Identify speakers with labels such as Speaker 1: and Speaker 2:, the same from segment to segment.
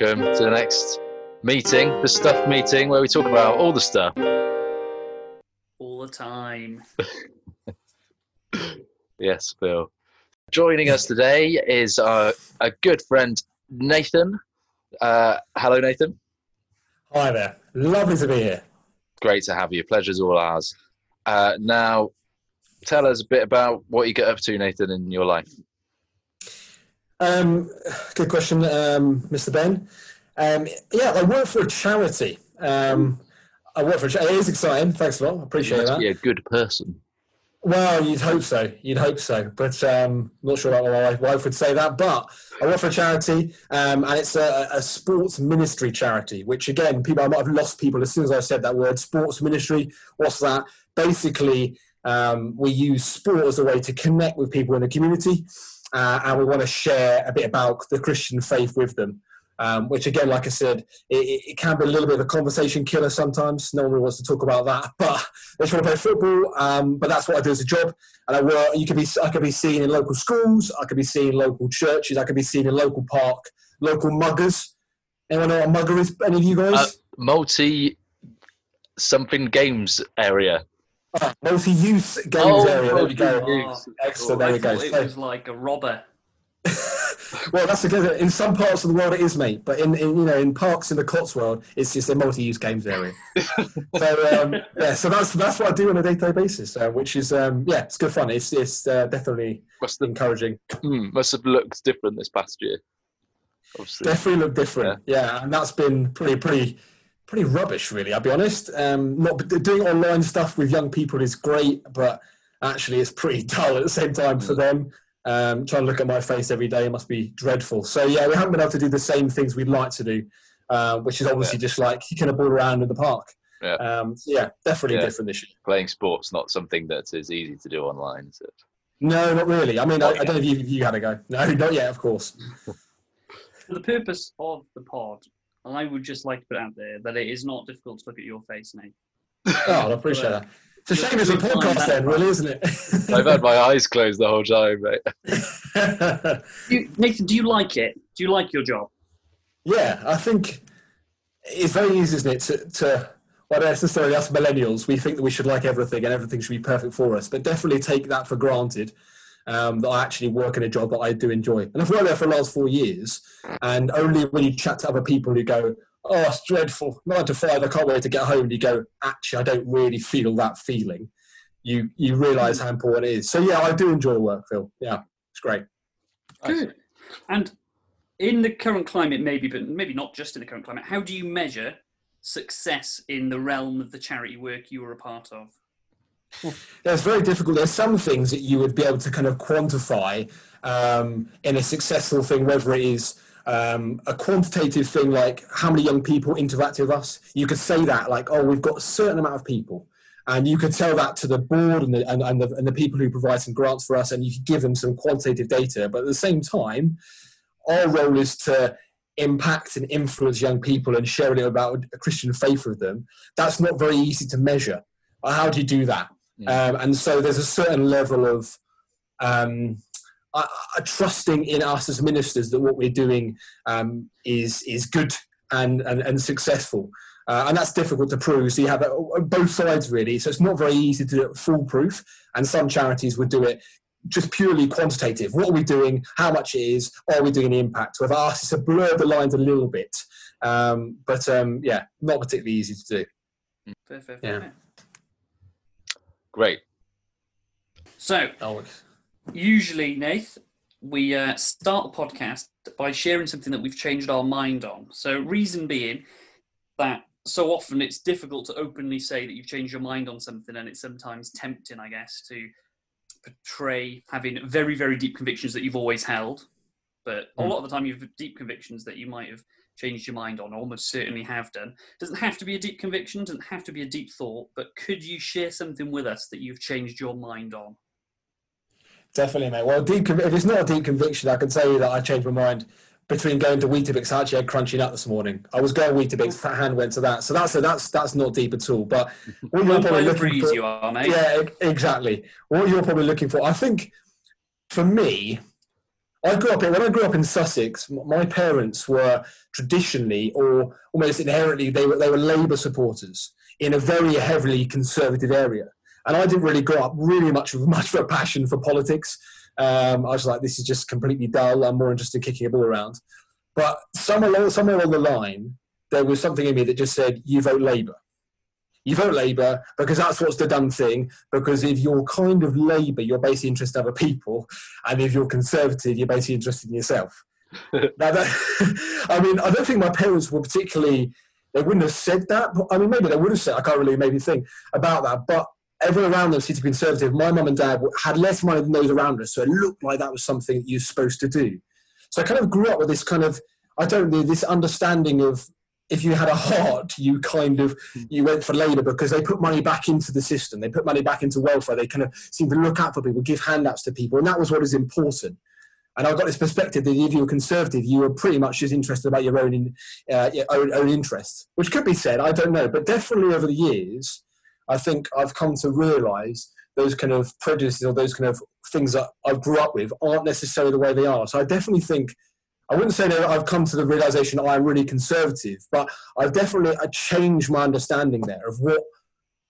Speaker 1: welcome to the next meeting, the stuff meeting, where we talk about all the stuff.
Speaker 2: all the time.
Speaker 1: Yes, Phil. Joining us today is our, a good friend, Nathan. Uh, hello, Nathan.
Speaker 3: Hi there. Lovely to be here.
Speaker 1: Great to have you. Pleasure's all ours. Uh, now, tell us a bit about what you get up to, Nathan, in your life.
Speaker 3: Um, good question, um, Mr. Ben. Um, yeah, I work for a charity. Um, I work for a charity. It is exciting. Thanks a lot. I appreciate that.
Speaker 1: be a good person.
Speaker 3: Well, you'd hope so. You'd hope so. But um, not sure about my wife would say that. But I work for a charity, um, and it's a, a sports ministry charity. Which again, people I might have lost people as soon as I said that word. Sports ministry. What's that? Basically, um, we use sport as a way to connect with people in the community, uh, and we want to share a bit about the Christian faith with them. Um, which again, like I said, it, it can be a little bit of a conversation killer sometimes. No one really wants to talk about that, but they just want to play football. Um, but that's what I do as a job, and I work. You could be, I could be seen in local schools. I could be seen in local churches. I could be seen in local park, local MUGAs. Anyone know what a MUGA is? Any of you guys?
Speaker 1: Uh, multi something games area.
Speaker 3: Ah, multi-use games
Speaker 1: Oh,
Speaker 3: area. There we go.
Speaker 1: multi-use.
Speaker 3: Excellent. There
Speaker 2: I
Speaker 3: we go.
Speaker 2: it
Speaker 3: So-
Speaker 2: was like a robber.
Speaker 3: well, that's together. In some parts of the world, it is, mate. But in, in you know, in parks in the Cotswold, it's just a multi-use games area. so um, yeah, so that's that's what I do on a day-to-day basis, uh, which is um, yeah, it's good fun. It's it's uh, definitely
Speaker 1: Must have,
Speaker 3: encouraging.
Speaker 1: hmm, must have looked different this past year. Obviously.
Speaker 3: Definitely looked different. Yeah. and that's been pretty pretty pretty rubbish, really. I'll be honest. Um, not doing online stuff with young people is great, but actually, it's pretty dull at the same time for them. Um, trying to look at my face every day must be dreadful. So yeah, we haven't been able to do the same things we'd like to do, uh, which is obviously just like kicking a ball around in the park.
Speaker 1: Yeah.
Speaker 3: Um, so yeah, definitely
Speaker 1: Yeah.
Speaker 3: different this year.
Speaker 1: Playing sports not something that is easy to do online, is it?
Speaker 3: No, not really. I mean, I, I don't know if you, if you had a go. No, not yet, of course.
Speaker 2: For the purpose of the pod, I would just like to put out there that it is not difficult to look at your face, Nate.
Speaker 3: Oh, I appreciate that. It's a shame it's a podcast then, really, isn't it?
Speaker 1: I've had my eyes closed the whole time, mate.
Speaker 2: You, Nathan, do you like it? Do you like your job?
Speaker 3: Yeah, I think it's very easy, isn't it, to, to well, not necessarily us millennials, we think that we should like everything and everything should be perfect for us, but definitely take that for granted um, that I actually work in a job that I do enjoy. And I've worked there for the last four years, and only when you chat to other people who go, oh, it's dreadful, nine to five, I can't wait to get home, and you go, actually, I don't really feel that feeling, you, you realise how important it is. So, yeah, I do enjoy work, Phil. Yeah, it's great.
Speaker 2: Good. And in the current climate, maybe, but maybe not just in the current climate, how do you measure success in the realm of the charity work you were a part of?
Speaker 3: It's very difficult. There's some things that you would be able to kind of quantify um, in a successful thing, whether it is um, a quantitative thing like how many young people interact with us. You could say that, like, oh, we've got a certain amount of people. And you could tell that to the board and the, and, and, the, and the people who provide some grants for us, and you could give them some quantitative data. But at the same time, our role is to impact and influence young people and share a little about a Christian faith with them. That's not very easy to measure. How do you do that? Um, and so there's a certain level of um, uh, uh, trusting in us as ministers that what we're doing um, is is good and and, and successful. Uh, and that's difficult to prove. So you have it on both sides really. So it's not very easy to do it foolproof. And some charities would do it just purely quantitative. What are we doing? How much it is? Are we doing any impact? With us, it's to blur the lines a little bit. Um, but um, yeah, not particularly easy to do.
Speaker 2: Fair, fair,
Speaker 3: Yeah.
Speaker 1: Great.
Speaker 2: So,
Speaker 3: Oh,
Speaker 2: usually, Nath, we uh, start the podcast by sharing something that we've changed our mind on. So, reason being that so often it's difficult to openly say that you've changed your mind on something, and it's sometimes tempting, I guess, to portray having very, very deep convictions that you've always held. But a
Speaker 3: Mm.
Speaker 2: lot of the time, you've deep convictions that you might have changed your mind on, almost certainly have done. Doesn't have to be a deep conviction, doesn't have to be a deep thought, but could you share something with us that you've changed your mind on?
Speaker 3: Definitely, mate. Well, deep, if it's not a deep conviction, I can tell you that I changed my mind between going to Weetabix. I actually had crunchy nut this morning. I was going Weetabix, fat hand went to that. So that's that's that's not deep at all. But what you're probably looking for,
Speaker 2: you are, mate.
Speaker 3: yeah, exactly. What you're probably looking for, I think, for me, I grew up in, when I grew up in Sussex, my parents were traditionally or almost inherently they were they were Labour supporters in a very heavily conservative area, and I didn't really grow up really much of much of a passion for politics. Um, I was like, this is just completely dull. I'm more interested in kicking a ball around. But somewhere along, somewhere along the line, there was something in me that just said, you vote Labour. You vote Labour because that's what's the done thing. Because if you're kind of Labour, you're basically interested in other people. And if you're Conservative, you're basically interested in yourself. now that, I mean, I don't think my parents were particularly, they wouldn't have said that. But, I mean, maybe they would have said, I can't really maybe think about that. But everyone around them seemed to be conservative. My mum and dad had less money than those around us. So it looked like that was something that you're supposed to do. So I kind of grew up with this kind of, I don't know, this understanding of if you had a heart, you kind of you went for Labour because they put money back into the system. They put money back into welfare. They kind of seem to look out for people, give handouts to people, and that was what is important. And I got this perspective that if you were conservative, you were pretty much just interested about your own in, uh, your own, own interests, which could be said. I don't know, but definitely over the years, I think I've come to realise those kind of prejudices or those kind of things that I grew up with aren't necessarily the way they are. So I definitely think I wouldn't say that I've come to the realization that I'm really conservative, but I've definitely I changed my understanding there of what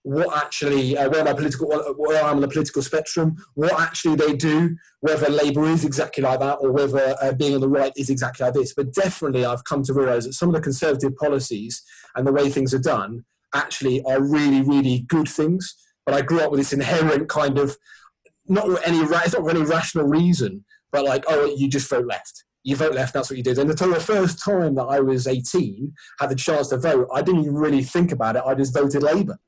Speaker 3: what actually uh, where my political where I'm on the political spectrum, what actually they do, whether Labour is exactly like that or whether uh, being on the right is exactly like this. But definitely, I've come to realise that some of the conservative policies and the way things are done actually are really really good things. But I grew up with this inherent kind of not any it's not any rational reason, but like oh you just vote left you vote left, that's what you did. And until the first time that I was 18, had the chance to vote, I didn't even really think about it. I just voted Labour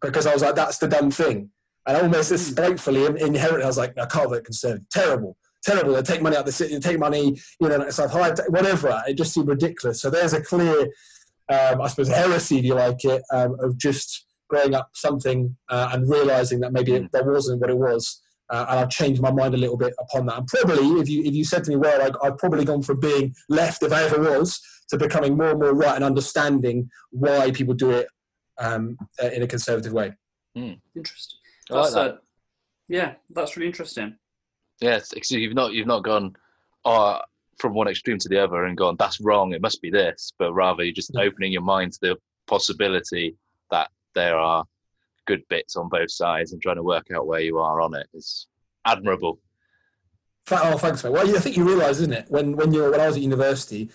Speaker 3: because I was like, that's the dumb thing. And almost spitefully, inherently, I was like, I can't vote Conservative. Terrible, terrible. They take money out of the city, they take money, you know, it's like high, whatever. It just seemed ridiculous. So there's a clear, um, I suppose, heresy, if you like it, um, of just growing up something uh, and realizing that maybe it, mm. that wasn't what it was uh, and I've changed my mind a little bit upon that. And probably, if you if you said to me, well, I, I've probably gone from being left, if I ever was, to becoming more and more right and understanding why people do it um, uh, in a conservative way.
Speaker 2: Mm. Interesting. That's, like that. uh, yeah, that's really interesting.
Speaker 1: Yes, yeah, you've not you've not gone oh, from one extreme to the other and gone that's wrong. It must be this, but rather you're just opening your mind to the possibility that there are good bits on both sides and trying to work out where you are on it is admirable.
Speaker 3: Oh, thanks, mate. Well, I think you realise, isn't it? When when you when I was at university,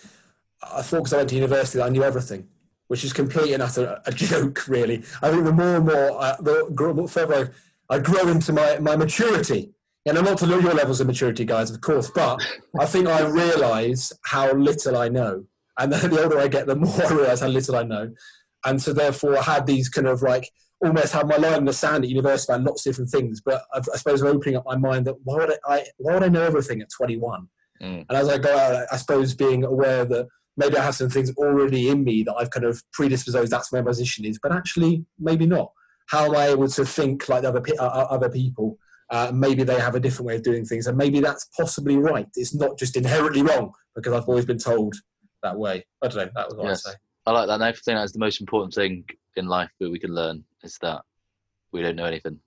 Speaker 3: I thought because I went to university that I knew everything, which is complete and utter a joke, really. I think the more and more, uh, the further I, I grow into my my maturity, and I'm not to know your levels of maturity, guys, of course, but I think I realise how little I know, and the older I get, the more I realise how little I know, and so therefore I had these kind of like almost have my line in the sand at university about lots of different things. But I've, i suppose I'm opening up my mind that why would I, why would I know everything at 21? Mm. And as I go out, I suppose being aware that maybe I have some things already in me that I've kind of predisposed. That's where my position is, but actually maybe not. How am I able to think like other uh, other people? Uh, maybe they have a different way of doing things, and maybe that's possibly right. It's not just inherently wrong because I've always been told that way. I don't know. That was what yes. I say.
Speaker 1: I like that. I think that's the most important thing in life that we can learn is that we don't know anything.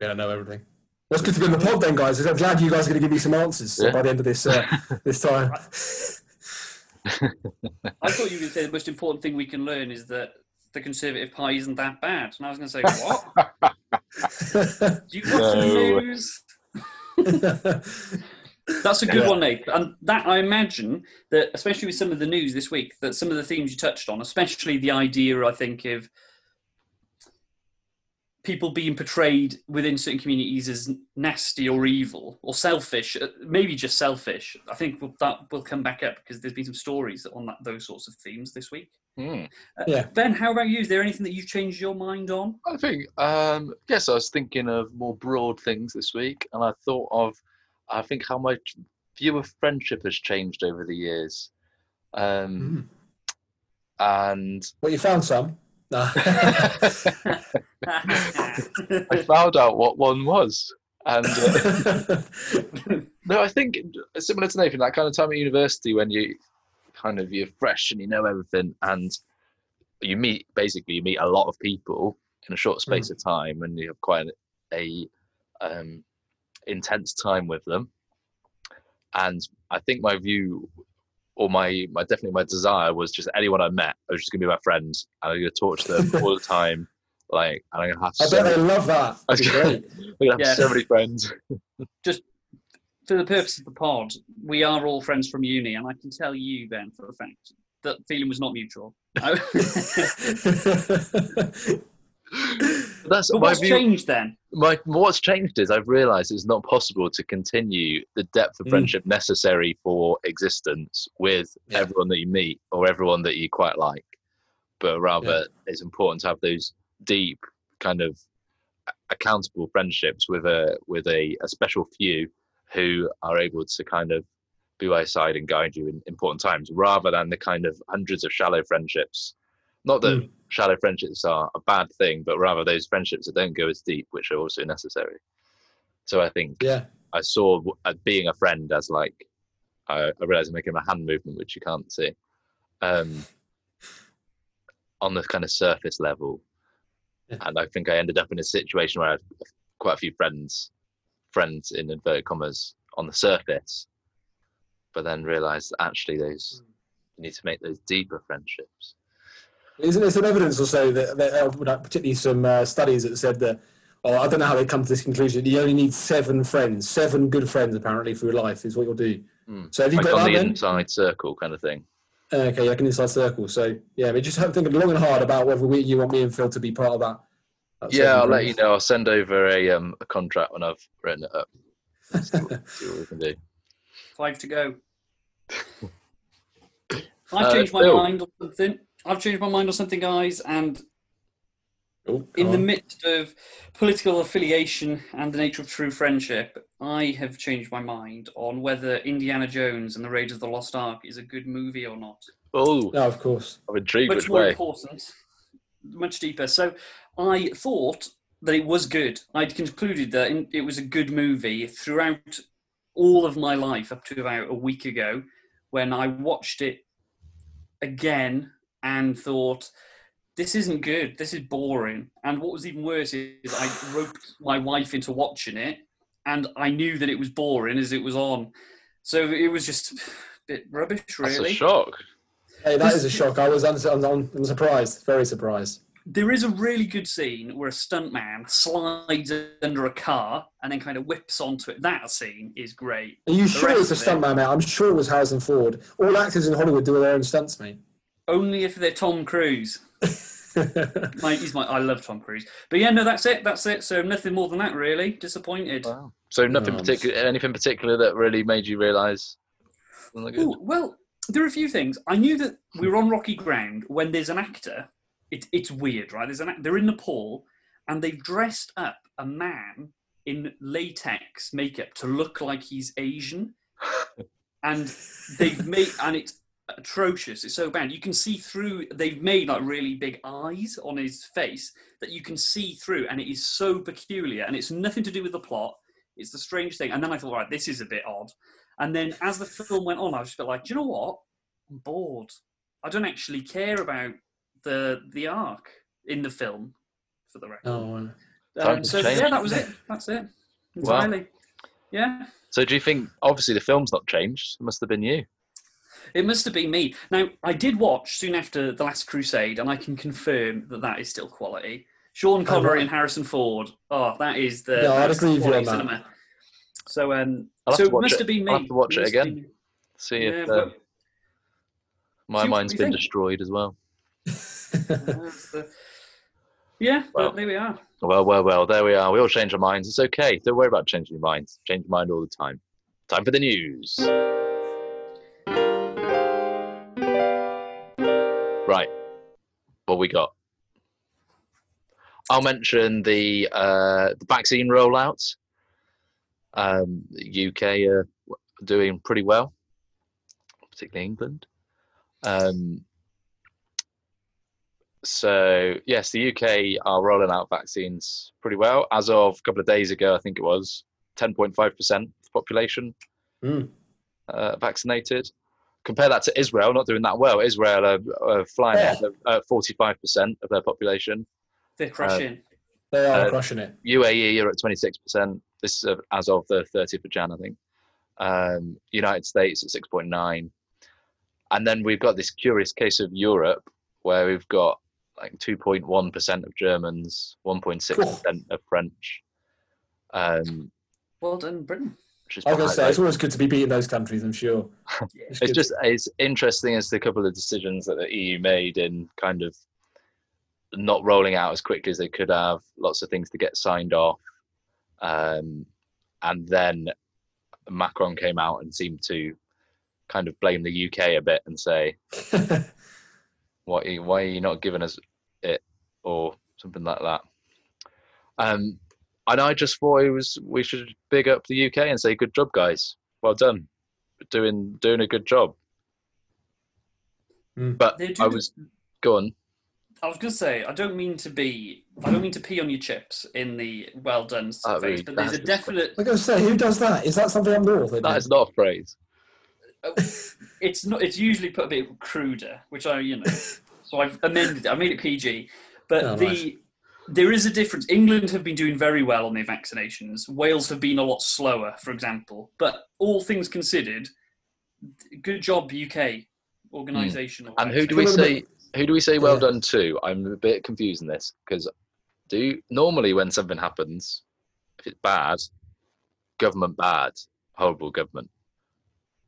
Speaker 3: We don't know everything. Well, it's good to be in the pod then, guys. I'm glad you guys are going to give me some answers yeah. by the end of this uh, this time.
Speaker 2: I thought you were going to say the most important thing we can learn is that the Conservative Party isn't that bad. And I was going to say, what? Do you watch no. the news? That's a good yeah. one, Nate. And that I imagine that, especially with some of the news this week, that some of the themes you touched on, especially the idea, I think, of people being portrayed within certain communities as nasty or evil or selfish, uh, maybe just selfish. I think that will come back up because there's been some stories on that, those sorts of themes this week. Mm. Uh, yeah. Ben, how about you? Is there anything that you've changed your mind on?
Speaker 1: I think, um, yes, I was thinking of more broad things this week, and I thought of I think how my view of friendship has changed over the years. Um, mm. And
Speaker 3: well, you found some.
Speaker 1: I found out what one was, and uh, no, I think similar to Nathan, that kind of time at university when you kind of you're fresh and you know everything, and you meet basically you meet a lot of people in a short space mm. of time, and you have quite a, a um, intense time with them. and I think my view or my my definitely my desire was just anyone I met, I was just gonna be my friend, and I'm gonna talk to them all the time. Like, and I'm gonna have
Speaker 3: I
Speaker 1: so
Speaker 3: bet
Speaker 1: many,
Speaker 3: they love that. That'd be great.
Speaker 1: I'm gonna have
Speaker 2: Yeah.
Speaker 1: so many friends.
Speaker 2: Just for the purpose of the pod, we are all friends from uni, and I can tell you, Ben, for a fact, that feeling was not mutual.
Speaker 1: That's
Speaker 2: but what's
Speaker 1: view.
Speaker 2: changed then?
Speaker 1: my what's changed is I've realised it's not possible to continue the depth of
Speaker 3: Mm.
Speaker 1: friendship necessary for existence with
Speaker 3: Yeah.
Speaker 1: everyone that you meet or everyone that you quite like, but rather it's important to have those deep kind of accountable friendships with a with a, a special few who are able to kind of be by your side and guide you in important times, rather than the kind of hundreds of shallow friendships. Not that
Speaker 3: Mm.
Speaker 1: shallow friendships are a bad thing, but rather those friendships that don't go as deep, which are also necessary. So I think
Speaker 3: yeah.
Speaker 1: I saw uh, being a friend as like I, I realized I'm making a hand movement, which you can't see, um, on the kind of surface level.
Speaker 3: Yeah.
Speaker 1: And I think I ended up in a situation where I had quite a few friends, friends in inverted commas, on the surface, but then realized that actually those you need to make those deeper friendships.
Speaker 3: Isn't there some evidence or so that, that uh, particularly some uh, studies that said that, oh, I don't know how they come to this conclusion. You only need seven friends, seven good friends apparently for your life is what you'll do.
Speaker 1: Mm.
Speaker 3: So have you
Speaker 1: Like
Speaker 3: got
Speaker 1: on
Speaker 3: that
Speaker 1: the
Speaker 3: then?
Speaker 1: inside circle kind of thing.
Speaker 3: Uh, Okay, like an inside circle. So yeah, but just have thinking long and hard about whether we, you want me and Phil to be part of that. that
Speaker 1: Yeah, I'll let you know. I'll send over a um a contract when I've written it up. See what, see what we can do.
Speaker 2: Five to go. I've
Speaker 1: Uh,
Speaker 2: changed my
Speaker 1: Phil.
Speaker 2: mind on something. I've changed my mind on something, guys, and
Speaker 3: Oh,
Speaker 2: in the midst of political affiliation and the nature of true friendship, I have changed my mind on whether Indiana Jones and the Raiders of the Lost Ark is a good movie or not.
Speaker 1: Oh,
Speaker 3: no, of course.
Speaker 1: I'm intrigued
Speaker 2: much
Speaker 1: which
Speaker 2: more
Speaker 1: way.
Speaker 2: important, much deeper. So I thought that it was good. I'd concluded that it was a good movie throughout all of my life up to about a week ago when I watched it again and thought, this isn't good. This is boring. And what was even worse is I roped my wife into watching it and I knew that it was boring as it was on. So it was just a bit rubbish,
Speaker 1: That's
Speaker 2: really.
Speaker 1: a shock.
Speaker 3: Hey, that is a shock. I was I'm, I'm, I'm surprised, very surprised.
Speaker 2: There is a really good scene where a stuntman slides under a car and then kind of whips onto it. That scene is great.
Speaker 3: Are you
Speaker 2: The
Speaker 3: sure it's a
Speaker 2: of it-
Speaker 3: stuntman, mate? I'm sure it was Harrison Ford. All actors in Hollywood do their own stunts, mate.
Speaker 2: Only if they're Tom Cruise. My, he's my, I love Tom Cruise. But yeah, no, that's it. That's it. So nothing more than that, really. Disappointed.
Speaker 1: Wow. So nothing
Speaker 3: Um,
Speaker 1: particular, anything particular that really made you realise. something?
Speaker 2: Ooh, well, there are a few things. I knew that we were on rocky ground when there's an actor. It, it's weird, right? There's an act- they're in Nepal and they've dressed up a man in latex makeup to look like he's Asian, and they've made and it's atrocious. It's so bad. You can see through. They've made like really big eyes on his face that you can see through, and it is so peculiar. And it's nothing to do with the plot. It's the strange thing. And then I thought, right, this is a bit odd. And then as the film went on, I was just a bit like, do you know what? I'm bored. I don't actually care about the the arc in the film, for the record.
Speaker 3: oh,
Speaker 1: Time
Speaker 2: Um, so
Speaker 1: change.
Speaker 2: yeah, that was it. That's it.
Speaker 1: Wow.
Speaker 2: Yeah.
Speaker 1: So do you think? Obviously, the film's not changed. It must have been you.
Speaker 2: It must have been me. Now, I did watch soon after The Last Crusade, and I can confirm that that is still quality. Sean Connery
Speaker 3: right.
Speaker 2: and Harrison Ford. Oh, that is the.
Speaker 3: Yeah, I'd
Speaker 2: that's
Speaker 3: agree with you
Speaker 2: quality
Speaker 3: on that.
Speaker 2: cinema. So, um,
Speaker 1: I'll
Speaker 2: so
Speaker 1: to
Speaker 2: it must
Speaker 1: it.
Speaker 2: have been me.
Speaker 1: I'll have to watch it
Speaker 2: must have
Speaker 1: again.
Speaker 2: been-
Speaker 1: See
Speaker 2: Yeah,
Speaker 1: if
Speaker 2: but-
Speaker 1: uh, my
Speaker 2: see what
Speaker 1: mind's
Speaker 2: you
Speaker 1: been
Speaker 2: think.
Speaker 1: destroyed as well.
Speaker 2: that's the- yeah,
Speaker 1: Well.
Speaker 2: but there we are.
Speaker 1: Well, well, well. There we are. We all change our minds. It's okay. Don't worry about changing your minds. Change your mind all the time. Time for the news. We got? I'll mention the uh, the vaccine rollout. Um, the UK are doing pretty well, particularly England. Um, so yes, the UK are rolling out vaccines pretty well. As of a couple of days ago, I think it was 10.5% of the population
Speaker 3: Mm.
Speaker 1: uh, vaccinated. Compare that to Israel, not doing that well. Israel are, are flying
Speaker 3: Yeah.
Speaker 1: ahead uh, 45% of their population.
Speaker 2: They're crushing.
Speaker 3: They are
Speaker 1: Uh,
Speaker 3: crushing it.
Speaker 1: UAE are at 26%. This is uh, as of the 30th of Jan, I think. Um, United States at six point nine, and then we've got this curious case of Europe where we've got like two point one percent of Germans, one point six percent of French. Um,
Speaker 2: Well done, Britain.
Speaker 3: I was going to say, it's always good to be beating those countries, I'm sure.
Speaker 1: it's
Speaker 3: good.
Speaker 1: just it's interesting as the couple of decisions that the EU made in kind of not rolling out as quickly as they could have, lots of things to get signed off, um, and then Macron came out and seemed to kind of blame the UK a bit and say, "What? Are you, why are you not giving us it?" or something like that. Um, and I just thought it was we should big up the UK and say, "Good job, guys. Well done." doing doing a good job.
Speaker 3: Mm.
Speaker 1: But
Speaker 2: They do
Speaker 1: I
Speaker 2: the-
Speaker 1: was going.
Speaker 2: I was going to say, I don't mean to be, I don't mean to pee on your chips in the well done
Speaker 1: Oh,
Speaker 2: phase,
Speaker 1: really?
Speaker 2: but there's a definite.
Speaker 3: I was going to say, who does that? Is that something up north? they do?
Speaker 1: That is not a phrase.
Speaker 2: It's not. It's usually put a bit cruder, which I, you know, so I've amended. it. I made it PG, but
Speaker 3: Oh,
Speaker 2: the
Speaker 3: nice.
Speaker 2: There is a difference. England have been doing very well on their vaccinations. Wales have been a lot slower, for example. But all things considered, good job, UK organisation.
Speaker 1: Hmm. And who do we
Speaker 3: It's a little
Speaker 1: say? Who do we say well
Speaker 3: Yeah.
Speaker 1: done to? I'm a bit confused in this because do normally when something happens, if it's bad, government bad, horrible government.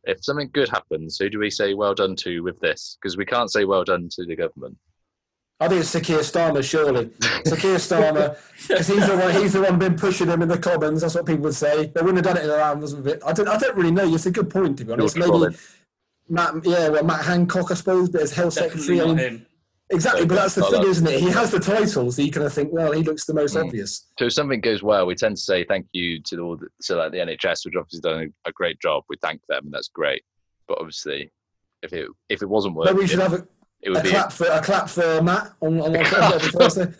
Speaker 1: If something good happens, who do we say well done to with this? Because we can't say well done to the government.
Speaker 3: I think it's Sir Keir Starmer, surely. Sir Keir Starmer, because he's the one. He's the one been pushing him in the Commons. That's what people would say. They wouldn't have done it in the round, wasn't it? I don't. I don't really know. It's a good point to be honest.
Speaker 1: You're
Speaker 3: Maybe
Speaker 1: trolling.
Speaker 3: Matt. Yeah, well, Matt Hancock, I suppose, but as health
Speaker 2: Definitely
Speaker 3: secretary. I
Speaker 2: not him.
Speaker 3: exactly, but that's the
Speaker 1: Not
Speaker 3: thing, isn't it? He has the titles. So you kind of think, well, he looks the most
Speaker 1: Mm.
Speaker 3: obvious.
Speaker 1: So if something goes well, we tend to say thank you to all the, so like the NHS, which obviously done a, a great job. We thank them, and that's great. But obviously, if it if it wasn't working,
Speaker 3: Maybe we should have a,
Speaker 1: it would
Speaker 3: a
Speaker 1: be.
Speaker 3: clap for a clap for Matt on, on our every Thursday.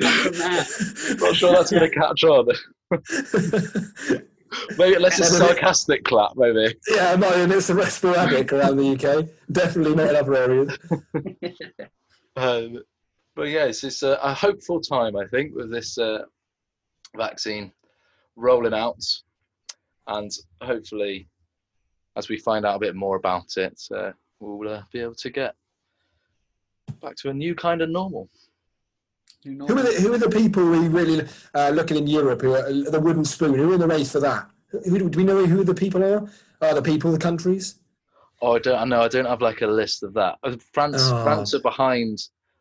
Speaker 1: Not sure that's going to catch on. Maybe it's a sarcastic clap, maybe.
Speaker 3: yeah, no, and it's a sporadic around the UK. Definitely not in other areas.
Speaker 1: Um, but yeah, it's, it's a, a hopeful time, I think, with this uh, vaccine rolling out, and hopefully, as we find out a bit more about it, uh, we'll uh, be able to get back to a new kind of normal.
Speaker 2: Who knows?
Speaker 3: Who are the who are the people we really uh, looking in Europe who are the wooden spoon? Who are in the race for that? Who, do we know who the people are? Are the people, the countries?
Speaker 1: Oh, I don't. I know. I don't have like a list of that. Uh, France,
Speaker 3: Oh.
Speaker 1: France are behind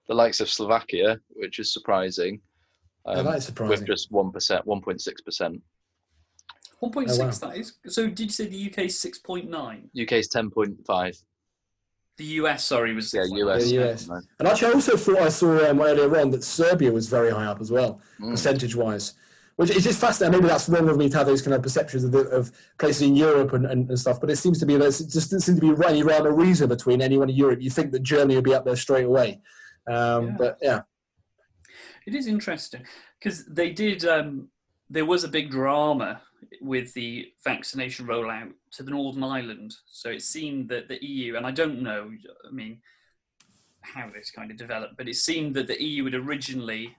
Speaker 1: the likes of Slovakia, which is surprising.
Speaker 3: Oh,
Speaker 1: Um,
Speaker 3: that is surprising.
Speaker 1: with just one percent, one point six percent.
Speaker 2: 1.6,
Speaker 3: Oh, wow.
Speaker 2: that is. So did you say the UK 6.9?
Speaker 1: UK's ten point five.
Speaker 2: The US, sorry, was
Speaker 1: Yeah,
Speaker 2: 6.9.
Speaker 1: US.
Speaker 3: Yeah, US. And actually, I also thought I saw um, earlier on that Serbia was very high up as well,
Speaker 1: Mm.
Speaker 3: percentage wise. Which is just fascinating. Maybe that's wrong of me to have those kind of perceptions of, the, of places in Europe and, and, and stuff. But it seems to be there's it just doesn't seem to be any rhyme or reason between anyone in Europe. You think that Germany would be up there straight away, um,
Speaker 2: Yeah.
Speaker 3: but yeah,
Speaker 2: It is interesting because they did. Um, there was a big drama with the vaccination rollout to the Northern Ireland. So it seemed that the EU, and I don't know, I mean, how this kind of developed, but it seemed that the EU had originally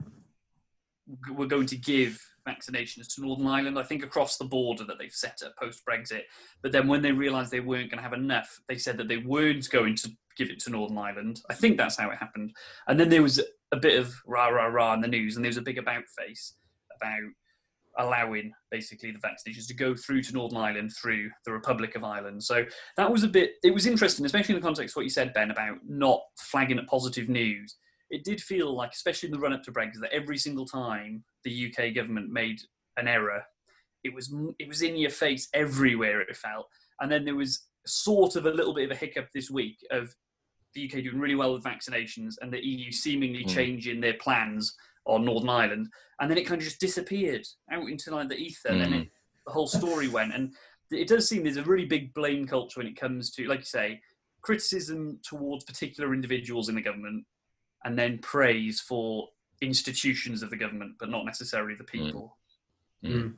Speaker 2: were going to give vaccinations to Northern Ireland. I think across the border that they've set up post Brexit. But then when they realised they weren't going to have enough, they said that they weren't going to give it to Northern Ireland. I think that's how it happened. And then there was a bit of rah rah rah in the news, and there was a big about face about allowing basically the vaccinations to go through to Northern Ireland through the Republic of Ireland. So that was a bit. It was interesting, especially in the context of what you said, Ben, about not flagging up positive news. It did feel like, especially in the run up to Brexit, that every single time the UK government made an error, it was it was in your face everywhere. It felt, and then there was sort of a little bit of a hiccup this week of the UK doing really well with vaccinations and the EU seemingly
Speaker 1: Mm.
Speaker 2: changing their plans on Northern Ireland, and then it kind of just disappeared out into like the ether. And then
Speaker 1: Mm.
Speaker 2: it, the whole story went, and it does seem there's a really big blame culture when it comes to, like you say, criticism towards particular individuals in the government, and then praise for institutions of the government, but not necessarily the hmm. people. Hmm. Hmm.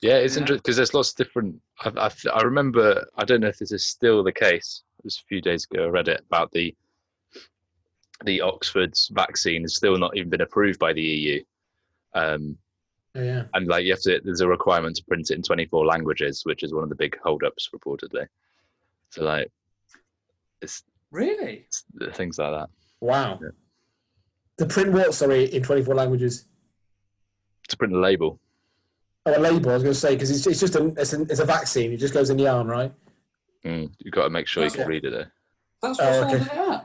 Speaker 1: Yeah, it's
Speaker 2: Yeah.
Speaker 1: interesting because there's lots of different. I, I, I remember. I don't know if this is still the case. It was a few days ago. I read it about the the Oxford's vaccine has still not even been approved by the EU. Um,
Speaker 3: Oh, yeah.
Speaker 1: and like you have to. There's a requirement to print it in 24 languages, which is one of the big holdups reportedly. So like, it's,
Speaker 2: Really?
Speaker 1: it's things like that
Speaker 3: Wow.
Speaker 1: Yeah.
Speaker 3: The print what? Sorry, in 24 languages.
Speaker 1: to print a label.
Speaker 3: Oh, a label. I was going to say because it's, it's just a it's, a it's a vaccine. It just goes in the arm, right?
Speaker 1: Mm, you've got to make sure you can
Speaker 3: Okay.
Speaker 1: read it. Though.
Speaker 2: That's
Speaker 3: Oh,
Speaker 2: what's
Speaker 3: okay.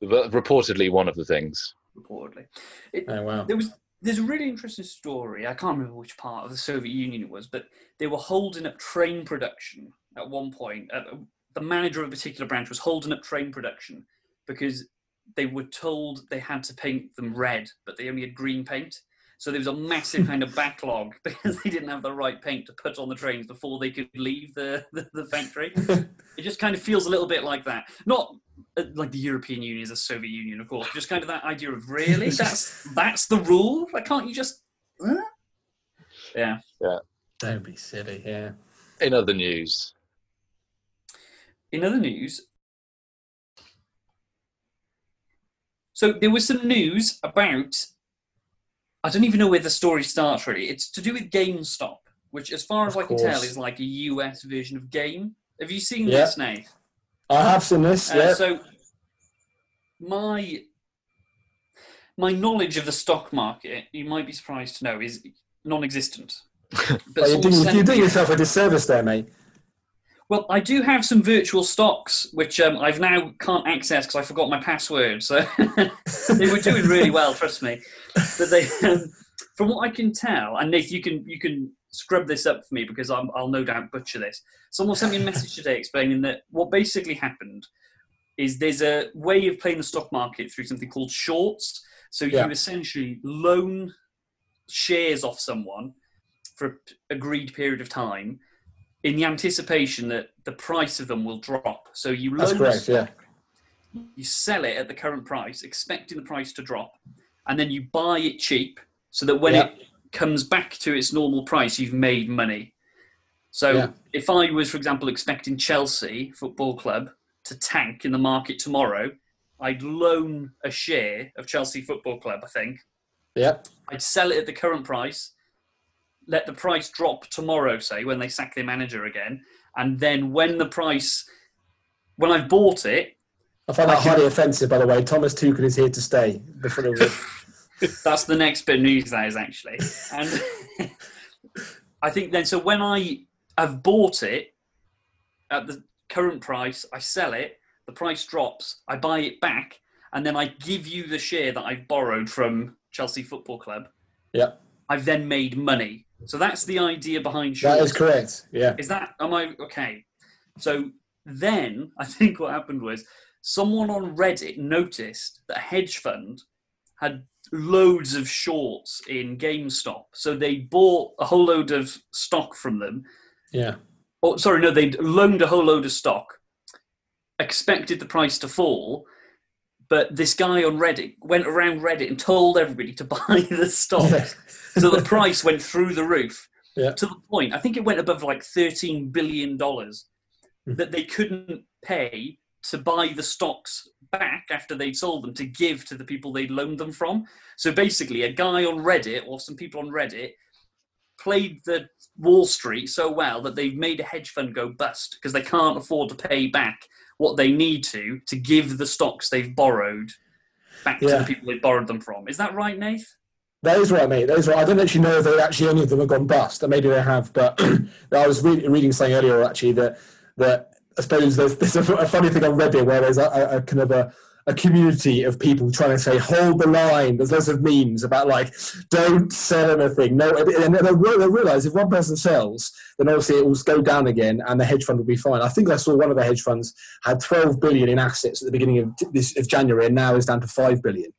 Speaker 2: Holding it up.
Speaker 1: But reportedly, one of the things.
Speaker 2: Reportedly, it,
Speaker 3: Oh wow.
Speaker 2: there was there's a really interesting story. I can't remember which part of the Soviet Union it was, but they were holding up train production at one point. Uh, the manager of a particular branch was holding up train production because they were told they had to paint them red, but they only had green paint. So there was a massive kind of backlog because they didn't have the right paint to put on the trains before they could leave the, the, the factory. it just kind of feels a little bit like that. Not Uh, like the European Union is the Soviet Union, of course. Just kind of that idea of really that's that's the rule. Like, can't you just? Huh? Yeah.
Speaker 3: Don't be silly. Yeah.
Speaker 1: In other news,
Speaker 2: In other news, so there was some news about. I don't even know where the story starts. Really, it's to do with GameStop, which, as far as
Speaker 3: Of
Speaker 2: I can tell, is like a US version of Game. Have you seen
Speaker 3: Yeah.
Speaker 2: this, Nate?
Speaker 3: I have seen this.
Speaker 2: Uh,
Speaker 3: yeah.
Speaker 2: So my my knowledge of the stock market, you might be surprised to know, is non-existent. But
Speaker 3: doing,
Speaker 2: sent
Speaker 3: you're doing
Speaker 2: me-
Speaker 3: yourself a disservice there, mate.
Speaker 2: Well, I do have some virtual stocks, which um, I've now can't access because I forgot my password. So they were doing really well, trust me. But they, um, from what I can tell, and Nath, you can you can scrub this up for me because I'm, I'll no doubt butcher this. Someone sent me a message today explaining that what basically happened is there's a way of playing the stock market through something called shorts. So you essentially loan shares off someone for an agreed period of time in the anticipation that the price of them will drop. So you loan
Speaker 3: correct. Yeah.
Speaker 2: you sell it at the current price, expecting the price to drop, and then you buy it cheap so that when
Speaker 3: Yeah.
Speaker 2: it comes back to its normal price, you've made money. So
Speaker 3: Yeah.
Speaker 2: if I was, for example, expecting Chelsea Football Club to tank in the market tomorrow, I'd loan a share of Chelsea Football Club, I think.
Speaker 3: Yeah.
Speaker 2: I'd sell it at the current price, let the price drop tomorrow, say, when they sack their manager again, and then when the price, when I've bought it,
Speaker 3: I find that
Speaker 2: I
Speaker 3: highly offensive, by the way. Thomas Tuchel is here to stay.
Speaker 2: That's the next bit of news that is actually. And I think then, so when I have bought it at the current price, I sell it, the price drops, I buy it back, and then I give you the share that I've borrowed from Chelsea Football Club.
Speaker 3: yeah,
Speaker 2: I've then made money. So that's the idea behind
Speaker 3: that
Speaker 2: shorts.
Speaker 3: is correct. Yeah.
Speaker 2: Is that am I okay? So then I think what happened was someone on Reddit noticed that a hedge fund had loads of shorts in GameStop. So they bought a whole load of stock from them.
Speaker 3: Yeah.
Speaker 2: Oh, sorry, no, they loaned a whole load of stock, expected the price to fall. But this guy on Reddit went around Reddit and told everybody to buy the stock.
Speaker 3: Yeah.
Speaker 2: so the price went through the roof
Speaker 3: Yeah.
Speaker 2: to the point i think it went above like 13 billion dollars
Speaker 3: Mhm.
Speaker 2: that they couldn't pay to buy the stocks back after they'd sold them to give to the people they'd loaned them from so basically a guy on reddit or some people on reddit played the wall street so well that they've made a hedge fund go bust because they can't afford to pay back what they need to to give the stocks they've borrowed back to the people they borrowed them from is that right nath
Speaker 3: That is right, mate. That is right. I don't actually know if they actually any of them have gone bust. Maybe they have, but I was re- reading something earlier actually that that I suppose there's, there's a, a funny thing on Reddit where there's a, a, kind of a, a community of people trying to say hold the line. There's lots of memes about like don't sell anything. No, and they'll realize if one person sells, then obviously it will go down again, and the hedge fund will be fine. I think I saw one of the hedge funds had 12 billion in assets at the beginning of this of January, and now is down to five billion.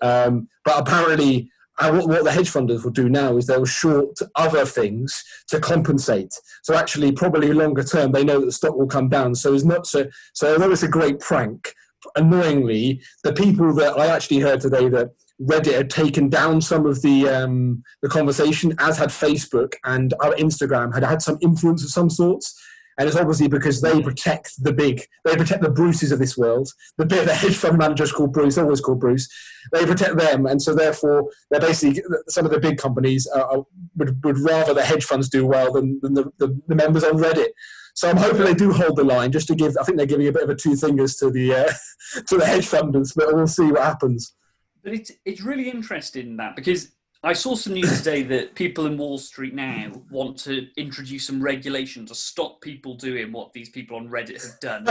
Speaker 3: Um, but apparently, and what, what the hedge funders will do now is they'll short other things to compensate. So actually, probably longer term, they know that the stock will come down. So it's not so. So although it's a great prank, annoyingly, the people that I actually heard today that Reddit had taken down some of the um, the conversation, as had Facebook and our Instagram had had some influence of some sorts. And it's obviously because they protect the big, they protect the Bruces of this world. The bit the hedge fund managers called Bruce, always called Bruce. They protect them, and so therefore they're basically some of the big companies are, would would rather the hedge funds do well than, than the, the, the members on Reddit. So I'm hoping they do hold the line, just to give. I think they're giving a bit of a two fingers to the uh, to the hedge funders, but we'll see what happens.
Speaker 2: But it's it's really interesting that because I saw some news today that people in Wall Street now want to introduce some regulation to stop people doing what these people on Reddit have done.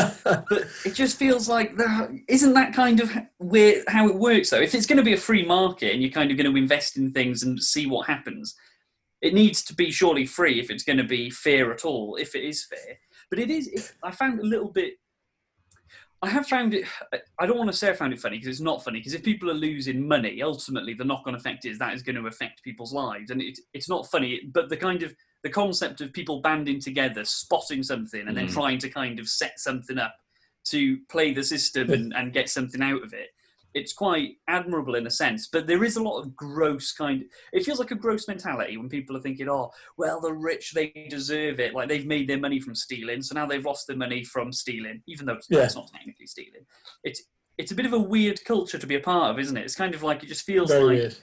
Speaker 2: but it just feels like is isn't that kind of how it works though? If it's going to be a free market and you're kind of going to invest in things and see what happens, it needs to be surely free if it's going to be fair at all. If it is fair, but it is. I found a little bit I have found it. I don't want to say I found it funny because it's not funny. Because if people are losing money, ultimately the knock-on effect is that is going to affect people's lives, and it, it's not funny. But the kind of the concept of people banding together, spotting something, and mm. then trying to kind of set something up to play the system and, and get something out of it it's quite admirable in a sense, but there is a lot of gross kind. Of, it feels like a gross mentality when people are thinking, "Oh, well, the rich they deserve it. Like they've made their money from stealing, so now they've lost their money from stealing, even though it's, yeah. it's not technically stealing." It's it's a bit of a weird culture to be a part of, isn't it? It's kind of like it just feels Very like weird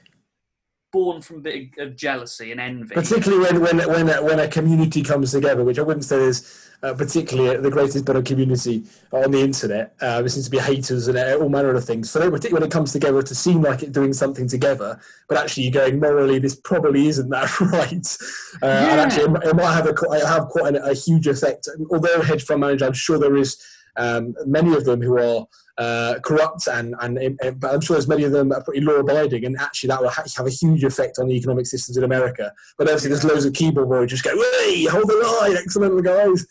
Speaker 2: born from a bit of jealousy and envy.
Speaker 3: Particularly when when when a, when a community comes together, which I wouldn't say is uh, particularly the greatest bit of community on the internet. Uh, there seems to be haters and uh, all manner of things. So particularly when it comes together to seem like it's doing something together, but actually you're going morally, this probably isn't that right. Uh, yeah. And actually, it, might have a have quite a, a huge effect. Although hedge fund manager, I'm sure there is um, many of them who are uh, corrupt and, and, and, but I'm sure there's many of them are pretty law abiding and actually that will ha- have a huge effect on the economic systems in America. But obviously there's loads of keyboard warriors just go, hey, hold the line, excellent guys.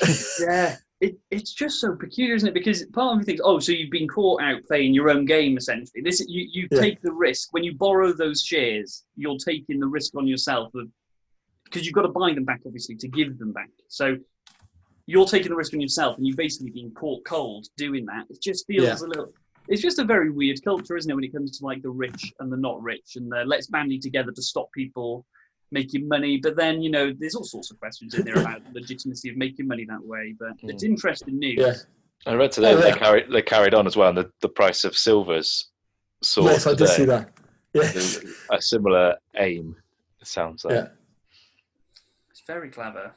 Speaker 2: yeah. It, it's just so peculiar, isn't it? Because part of me thinks, oh, so you've been caught out playing your own game, essentially. This you, you yeah. take the risk when you borrow those shares. You're taking the risk on yourself of because you've got to buy them back, obviously, to give them back. So you're taking the risk on yourself and you've basically been caught cold doing that. It just feels yeah. a little. It's just a very weird culture, isn't it, when it comes to like the rich and the not rich and the let's bandy together to stop people making money. But then, you know, there's all sorts of questions in there about the legitimacy of making money that way. But mm. it's interesting news.
Speaker 3: Yeah.
Speaker 1: I read today oh, yeah. they carried they carried on as well, and the, the price of silver's
Speaker 3: soared. Yes, I did see that. Yeah.
Speaker 1: A similar aim. It sounds like.
Speaker 3: Yeah.
Speaker 2: It's very clever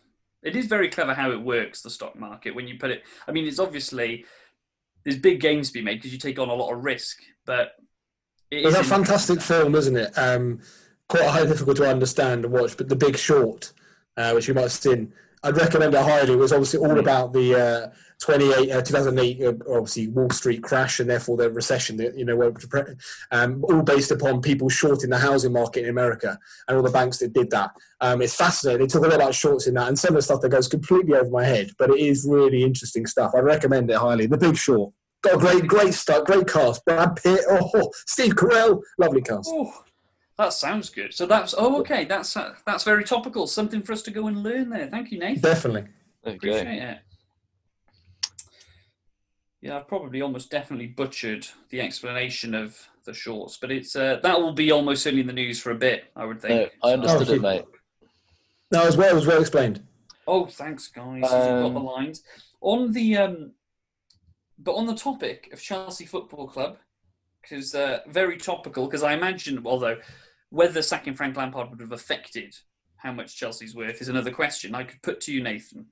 Speaker 2: it is very clever how it works the stock market when you put it. I mean, it's obviously there's big gains to be made because you take on a lot of risk, but
Speaker 3: it's a fantastic film, isn't it? Um, quite difficult to understand and watch, but The Big Short, uh, which you might have seen, I'd recommend it highly. It was obviously all mm. about the uh, 28, uh, 2008, uh, obviously Wall Street crash and therefore the recession, you know, um, all based upon people shorting the housing market in America and all the banks that did that. Um, it's fascinating. They talk a lot about shorts in that and some of the stuff that goes completely over my head, but it is really interesting stuff. I recommend it highly. The Big Short. Got a great, great start, great cast. Brad Pitt, oh, Steve Carell, lovely cast.
Speaker 2: Oh, that sounds good. So that's oh, okay. That's uh, that's very topical. Something for us to go and learn there. Thank you, Nathan.
Speaker 3: Definitely.
Speaker 2: Appreciate it. Yeah, I've probably almost definitely butchered the explanation of the shorts, but it's uh, that will be almost certainly in the news for a bit, I would think.
Speaker 1: No, I understood oh, it, mate.
Speaker 3: No, as well, it was well explained.
Speaker 2: Oh, thanks, guys. Um, got the um, lines on the um, but on the topic of Chelsea Football Club, because uh, very topical. Because I imagine, although whether sacking Frank Lampard would have affected how much Chelsea's worth is another question I could put to you, Nathan.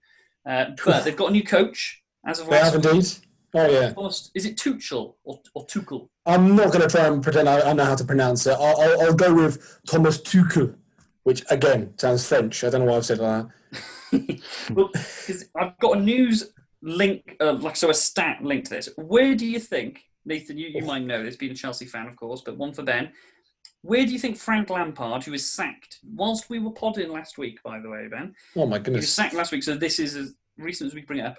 Speaker 2: Uh, but they've got a new coach as of
Speaker 3: last. They have indeed. Oh yeah.
Speaker 2: Is it Tuchel or, or Tuchel?
Speaker 3: I'm not going to try and pretend I, I, know how to pronounce it. I'll, I'll, I'll, go with Thomas Tuchel, which again sounds French. I don't know why I've said that.
Speaker 2: well, I've got a news link, uh, like so, a stat link to this. Where do you think, Nathan? You, you might know this, being a Chelsea fan, of course, but one for Ben. Where do you think Frank Lampard, who was sacked whilst we were podding last week, by the way, Ben?
Speaker 3: Oh my goodness!
Speaker 2: He was sacked last week, so this is as recent as we bring it up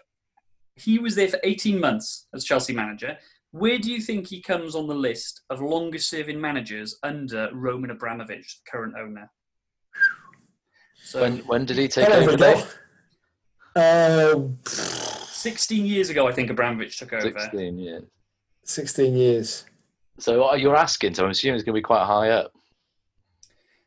Speaker 2: he was there for 18 months as Chelsea manager. Where do you think he comes on the list of longest serving managers under Roman Abramovich, current owner?
Speaker 1: So, when, when did he take over?
Speaker 3: Uh,
Speaker 2: 16 years ago, I think Abramovich took over.
Speaker 1: 16 years.
Speaker 3: 16 years.
Speaker 1: So you're asking, so I'm assuming it's going to be quite high up.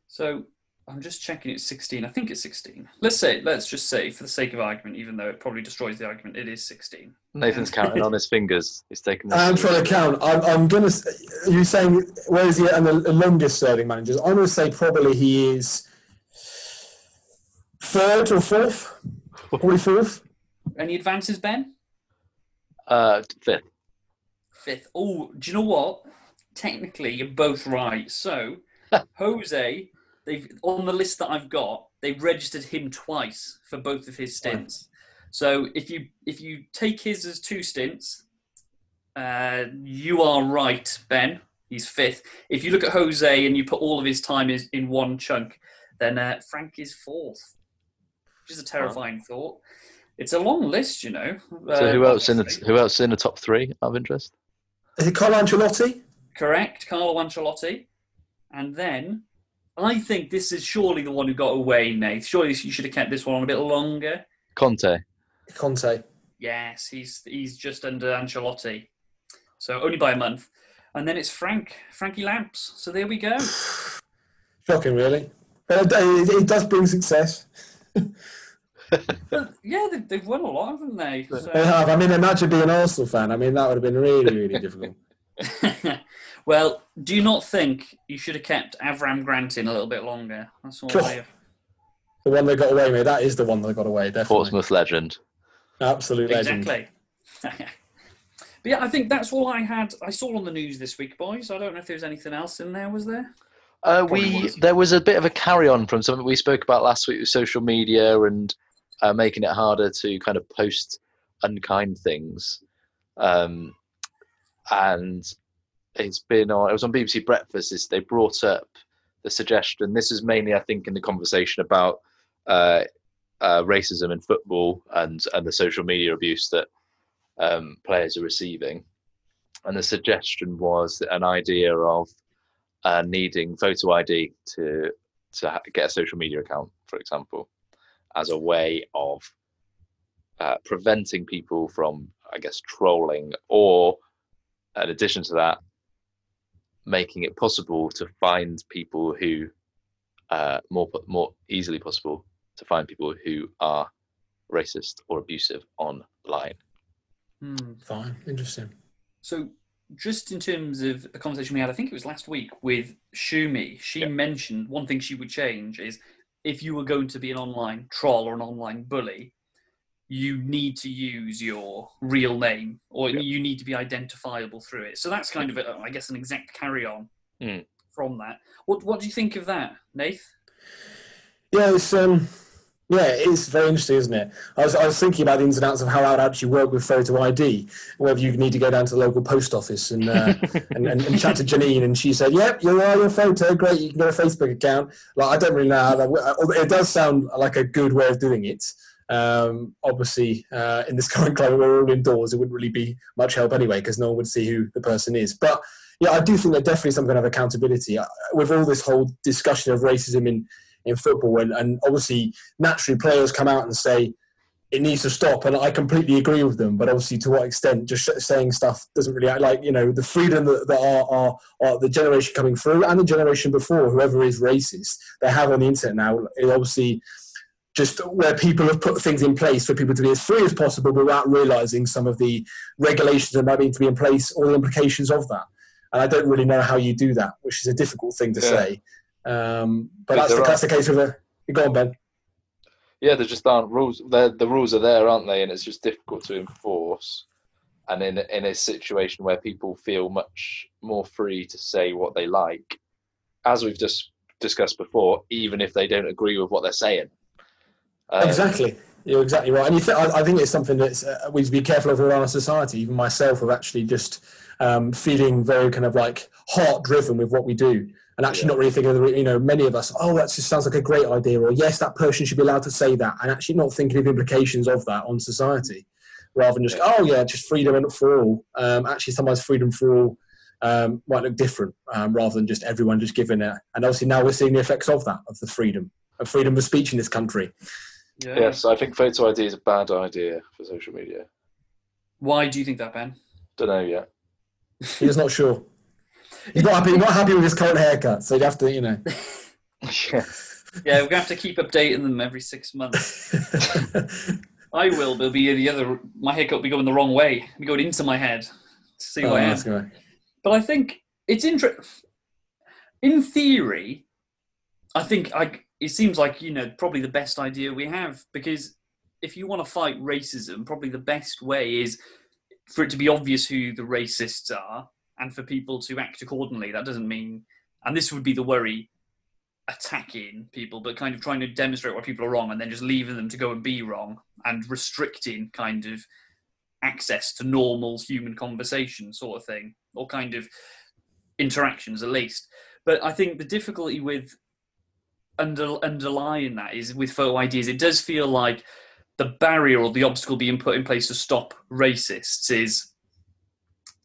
Speaker 2: So I'm just checking. It's 16. I think it's 16. Let's say. Let's just say, for the sake of argument, even though it probably destroys the argument, it is 16.
Speaker 1: Nathan's counting on his fingers. He's taking.
Speaker 3: I'm trying to count. I'm, I'm going to. You're saying, where is he and the longest serving managers? I'm going to say probably he is third or fourth. Probably fourth.
Speaker 2: Any advances, Ben?
Speaker 1: Uh, fifth.
Speaker 2: Fifth. Oh, do you know what? Technically, you're both right. So, Jose, they've on the list that I've got, they've registered him twice for both of his stints. So if you if you take his as two stints, uh, you are right, Ben. He's fifth. If you look at Jose and you put all of his time is in one chunk, then uh, Frank is fourth, which is a terrifying thought. It's a long list, you know.
Speaker 1: So
Speaker 2: Uh,
Speaker 1: who else in the who else in the top three of interest?
Speaker 3: Is it Carlo Ancelotti?
Speaker 2: Correct, Carlo Ancelotti. And then I think this is surely the one who got away, Nate. Surely you should have kept this one on a bit longer.
Speaker 1: Conte.
Speaker 3: Conte.
Speaker 2: Yes, he's he's just under Ancelotti. So only by a month. And then it's Frank, Frankie Lamps. So there we go.
Speaker 3: Shocking, really. But it, it does bring success.
Speaker 2: But yeah, they've, they've won a lot, haven't they?
Speaker 3: They have. I mean, imagine being an Arsenal fan. I mean, that would have been really, really difficult.
Speaker 2: well, do you not think you should have kept Avram Grant in a little bit longer? That's all
Speaker 3: Sure.
Speaker 2: I
Speaker 3: The one that got away, mate. That is the one that got away. Definitely.
Speaker 1: Portsmouth legend.
Speaker 3: Absolute legend.
Speaker 2: Exactly. but yeah, I think that's all I had. I saw on the news this week, boys. I don't know if there was anything else in there. Was there?
Speaker 1: Uh, we
Speaker 2: was.
Speaker 1: there was a bit of a carry on from something we spoke about last week with social media and uh, making it harder to kind of post unkind things. Um, and it's been on. It was on BBC Breakfast. It's, they brought up the suggestion. This is mainly, I think, in the conversation about uh, uh, racism in football and and the social media abuse that um, players are receiving. And the suggestion was an idea of uh, needing photo ID to to get a social media account, for example, as a way of uh, preventing people from, I guess, trolling, or in addition to that, making it possible to find people who uh, more more easily possible to find people who are racist or abusive online.
Speaker 2: Hmm.
Speaker 3: Fine. Interesting.
Speaker 2: So, just in terms of a conversation we had, I think it was last week with Shumi, she
Speaker 1: Yeah.
Speaker 2: mentioned one thing she would change is if you were going to be an online troll or an online bully, you need to use your real name or
Speaker 1: Yeah.
Speaker 2: you need to be identifiable through it. So that's kind of, a, I guess, an exact carry on
Speaker 1: Mm.
Speaker 2: from that. What What do you think of that, Nath?
Speaker 3: Yeah, it's um, yeah, it's very interesting, isn't it? I was, I was thinking about the ins and outs of how that would actually work with photo ID, whether you need to go down to the local post office and uh, and, and, and chat to Janine, and she said, "Yep, you are your photo. Great, you can get a Facebook account." Like, I don't really know how that. It does sound like a good way of doing it. Um, obviously, uh, in this current climate, we're all indoors. It wouldn't really be much help anyway, because no one would see who the person is. But yeah, I do think that definitely some kind of accountability Uh, with all this whole discussion of racism in in football, and, and obviously naturally players come out and say it needs to stop, and I completely agree with them. But obviously, to what extent? Just saying stuff doesn't really act like you know the freedom that, that are, are, are the generation coming through and the generation before, whoever is racist, they have on the internet now. It obviously just where people have put things in place for people to be as free as possible without realizing some of the regulations that might need to be in place or the implications of that. And I don't really know how you do that, which is a difficult thing to
Speaker 1: Yeah.
Speaker 3: say. Um, but that's the, that's the case with a. Go on, Ben.
Speaker 1: Yeah, there just aren't rules. They're, the rules are there, aren't they? And it's just difficult to enforce. And in in a situation where people feel much more free to say what they like, as we've just discussed before, even if they don't agree with what they're saying. Um,
Speaker 3: exactly. You're exactly right. And you th- I, I think it's something that uh, we need to be careful of in our society. Even myself, of actually just um, feeling very kind of like heart driven with what we do. And actually,
Speaker 1: Yeah.
Speaker 3: not really thinking of the, you know, many of us, oh, that just sounds like a great idea, or yes, that person should be allowed to say that, and actually not thinking of implications of that on society, rather than just, oh, yeah, just freedom for all. Um, actually, sometimes freedom for all um, might look different, um, rather than just everyone just giving it. And obviously, now we're seeing the effects of that, of the freedom, of freedom of speech in this country.
Speaker 2: Yeah.
Speaker 1: Yes, I think photo ID is a bad idea for social media.
Speaker 2: Why do you think that, Ben?
Speaker 1: Don't know yet.
Speaker 3: He's not sure. He's not happy. He's Not happy with his current haircut, so you have to, you know.
Speaker 1: yeah.
Speaker 2: Yeah, we're gonna have to keep updating them every six months. I will. There'll be the other. My haircut will be going the wrong way. It'll be going into my head. To see who
Speaker 3: Oh,
Speaker 2: I am.
Speaker 3: that's.
Speaker 2: But I think it's interesting. In theory, I think I, it seems like you know probably the best idea we have because if you want to fight racism, probably the best way is for it to be obvious who the racists are and for people to act accordingly. That doesn't mean, and this would be the worry, attacking people, but kind of trying to demonstrate why people are wrong and then just leaving them to go and be wrong and restricting kind of access to normal human conversation sort of thing or kind of interactions at least but i think the difficulty with under, underlying that is with photo ideas it does feel like the barrier or the obstacle being put in place to stop racists is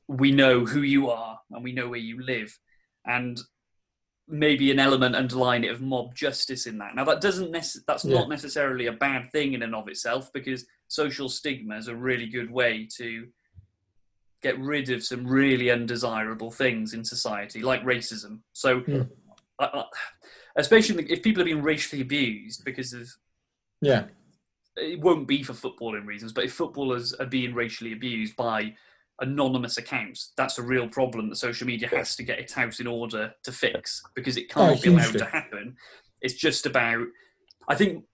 Speaker 2: we know who you are and we know where you live and maybe an element underlying it of mob justice in that now that doesn't that's
Speaker 3: Yeah.
Speaker 2: not necessarily a bad thing in and of itself because social stigma is a really good way to get rid of some really undesirable things in society, like racism. So. I, I, especially if people are being racially abused because of
Speaker 3: Yeah.
Speaker 2: it won't be for footballing reasons, but if footballers are being racially abused by anonymous accounts, that's a real problem that social media has to get its house in order to fix because it can't
Speaker 3: Oh,
Speaker 2: be allowed to happen. It's just about, I think,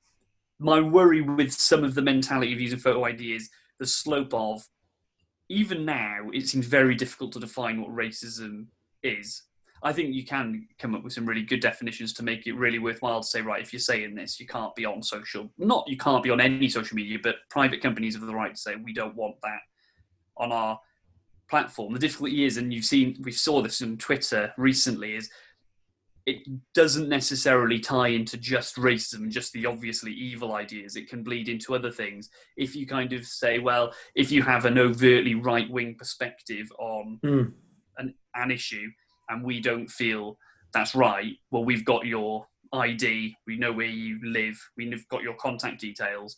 Speaker 2: my worry with some of the mentality of using photo ID is the slope of, even now, it seems very difficult to define what racism is. I think you can come up with some really good definitions to make it really worthwhile to say, right, if you're saying this, you can't be on social, not you can't be on any social media, but private companies have the right to say, we don't want that on our platform. The difficulty is, and you've seen, we saw this on Twitter recently, is it doesn't necessarily tie into just racism and just the obviously evil ideas. It can bleed into other things. If you kind of say, well, if you have an overtly right wing perspective on
Speaker 3: Mm.
Speaker 2: an, an issue and we don't feel that's right, well, we've got your ID, we know where you live, we've got your contact details,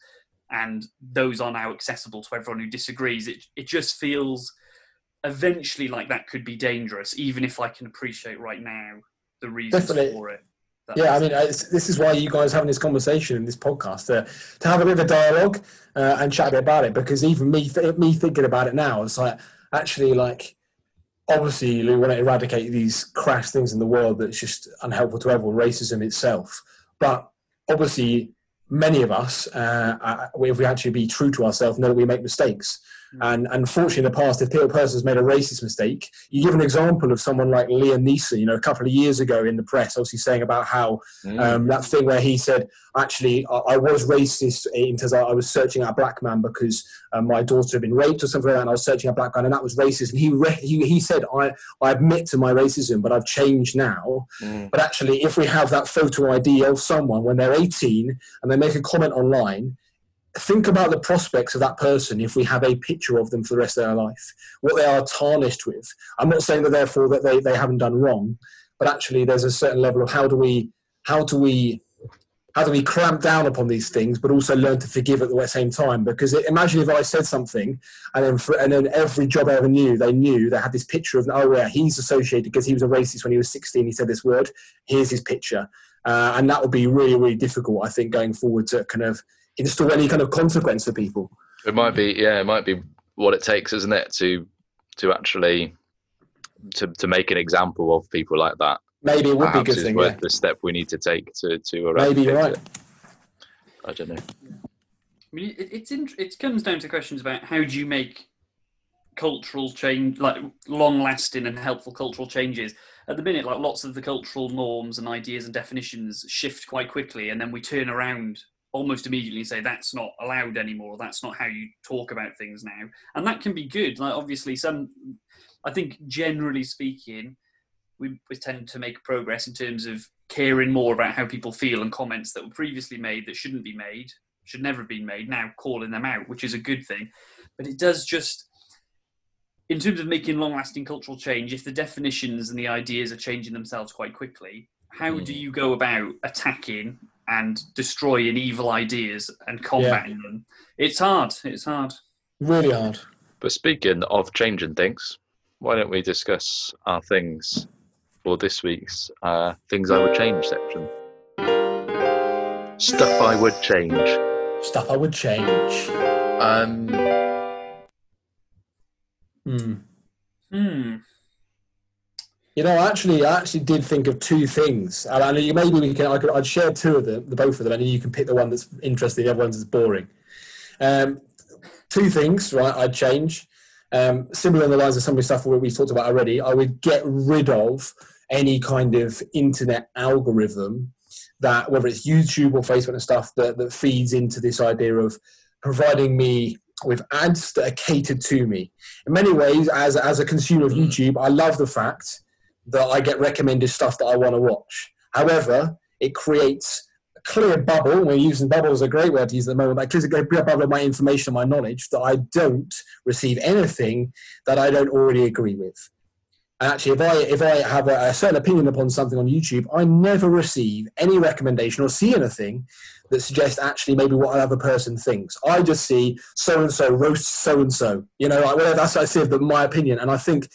Speaker 2: and those are now accessible to everyone who disagrees. It, it just feels eventually like that could be dangerous, even if I can appreciate right now the reasons
Speaker 3: Definitely.
Speaker 2: for it. That
Speaker 3: Yeah, I mean, this is why you guys are having this conversation in this podcast to, to have a bit of a dialogue uh, and chat a bit about it. Because even me, th- me thinking about it now, it's like actually like obviously you want to eradicate these crash things in the world that's just unhelpful to everyone, racism itself. But obviously, many of us, uh, uh, if we actually be true to ourselves, know that we make mistakes. And unfortunately, in the past, if Peter Person has made a racist mistake, you give an example of someone like Liam Neeson, you know, a couple of years ago in the press, obviously saying about how
Speaker 1: Mm.
Speaker 3: um, that thing where he said, actually, I, I was racist in terms of I was searching out a black man because uh, my daughter had been raped or something like that, and I was searching out a black man, and that was racist. And he re- he, he said, I, I admit to my racism, but I've changed now.
Speaker 1: Mm.
Speaker 3: But actually, if we have that photo ID of someone when they're 18 and they make a comment online, think about the prospects of that person if we have a picture of them for the rest of their life, what they are tarnished with. I'm not saying that therefore that they, they haven't done wrong, but actually there's a certain level of how do we how do we how do we clamp down upon these things, but also learn to forgive at the same time? Because imagine if I said something, and then for, and then every job I ever knew, they knew they had this picture of oh yeah, he's associated because he was a racist when he was 16. He said this word. Here's his picture, uh, and that would be really really difficult. I think going forward to kind of install any kind of consequence for people.
Speaker 1: It might be, yeah, it might be what it takes, isn't it, to to actually to to make an example of people like that.
Speaker 3: Maybe it would be a good
Speaker 1: is
Speaker 3: thing.
Speaker 1: worth
Speaker 3: Yeah.
Speaker 1: the step we need to take to to
Speaker 3: Maybe you're right.
Speaker 1: it. I don't know.
Speaker 2: I mean, it, it's int- it comes down to questions about how do you make cultural change, like long-lasting and helpful cultural changes. At the minute, like lots of the cultural norms and ideas and definitions shift quite quickly, and then we turn around almost immediately and say that's not allowed anymore. That's not how you talk about things now, and that can be good. Like obviously, some, I think generally speaking, we, we tend to make progress in terms of caring more about how people feel and comments that were previously made that shouldn't be made should never have been made now calling them out which is a good thing but it does just in terms of making long lasting cultural change if the definitions and the ideas are changing themselves quite quickly how do
Speaker 1: Mm.
Speaker 2: you go about attacking and destroying evil ideas and combating them it's hard it's hard
Speaker 3: Really hard.
Speaker 1: But speaking of changing things, why don't we discuss our things for this week's uh, things I would change section? Stuff I would change.
Speaker 3: Stuff I would change.
Speaker 1: Um,
Speaker 3: Hmm.
Speaker 2: Hmm.
Speaker 3: You know, actually, I actually did think of two things, and I know maybe we can. I could, I'd share two of them, the both of them, and you can pick the one that's interesting, the other one's that's boring. Um, two things, right? I'd change. Um, similar on the lines of some of the stuff we- we've talked about already. I would get rid of any kind of internet algorithm that, whether it's YouTube or Facebook and stuff, that, that feeds into this idea of providing me with ads that are catered to me. In many ways, as as a consumer of YouTube, I love the fact that I get recommended stuff that I want to watch. However, it creates a clear bubble. We're using bubble as a great word to use at the moment, it creates a clear bubble of my information, my knowledge, that I don't receive anything that I don't already agree with. And actually, if I if I have a, a certain opinion upon something on YouTube, I never receive any recommendation or see anything that suggests actually maybe what another person thinks. I just see so and so roast so and so. You know, like whatever that's what I see of my opinion, and I think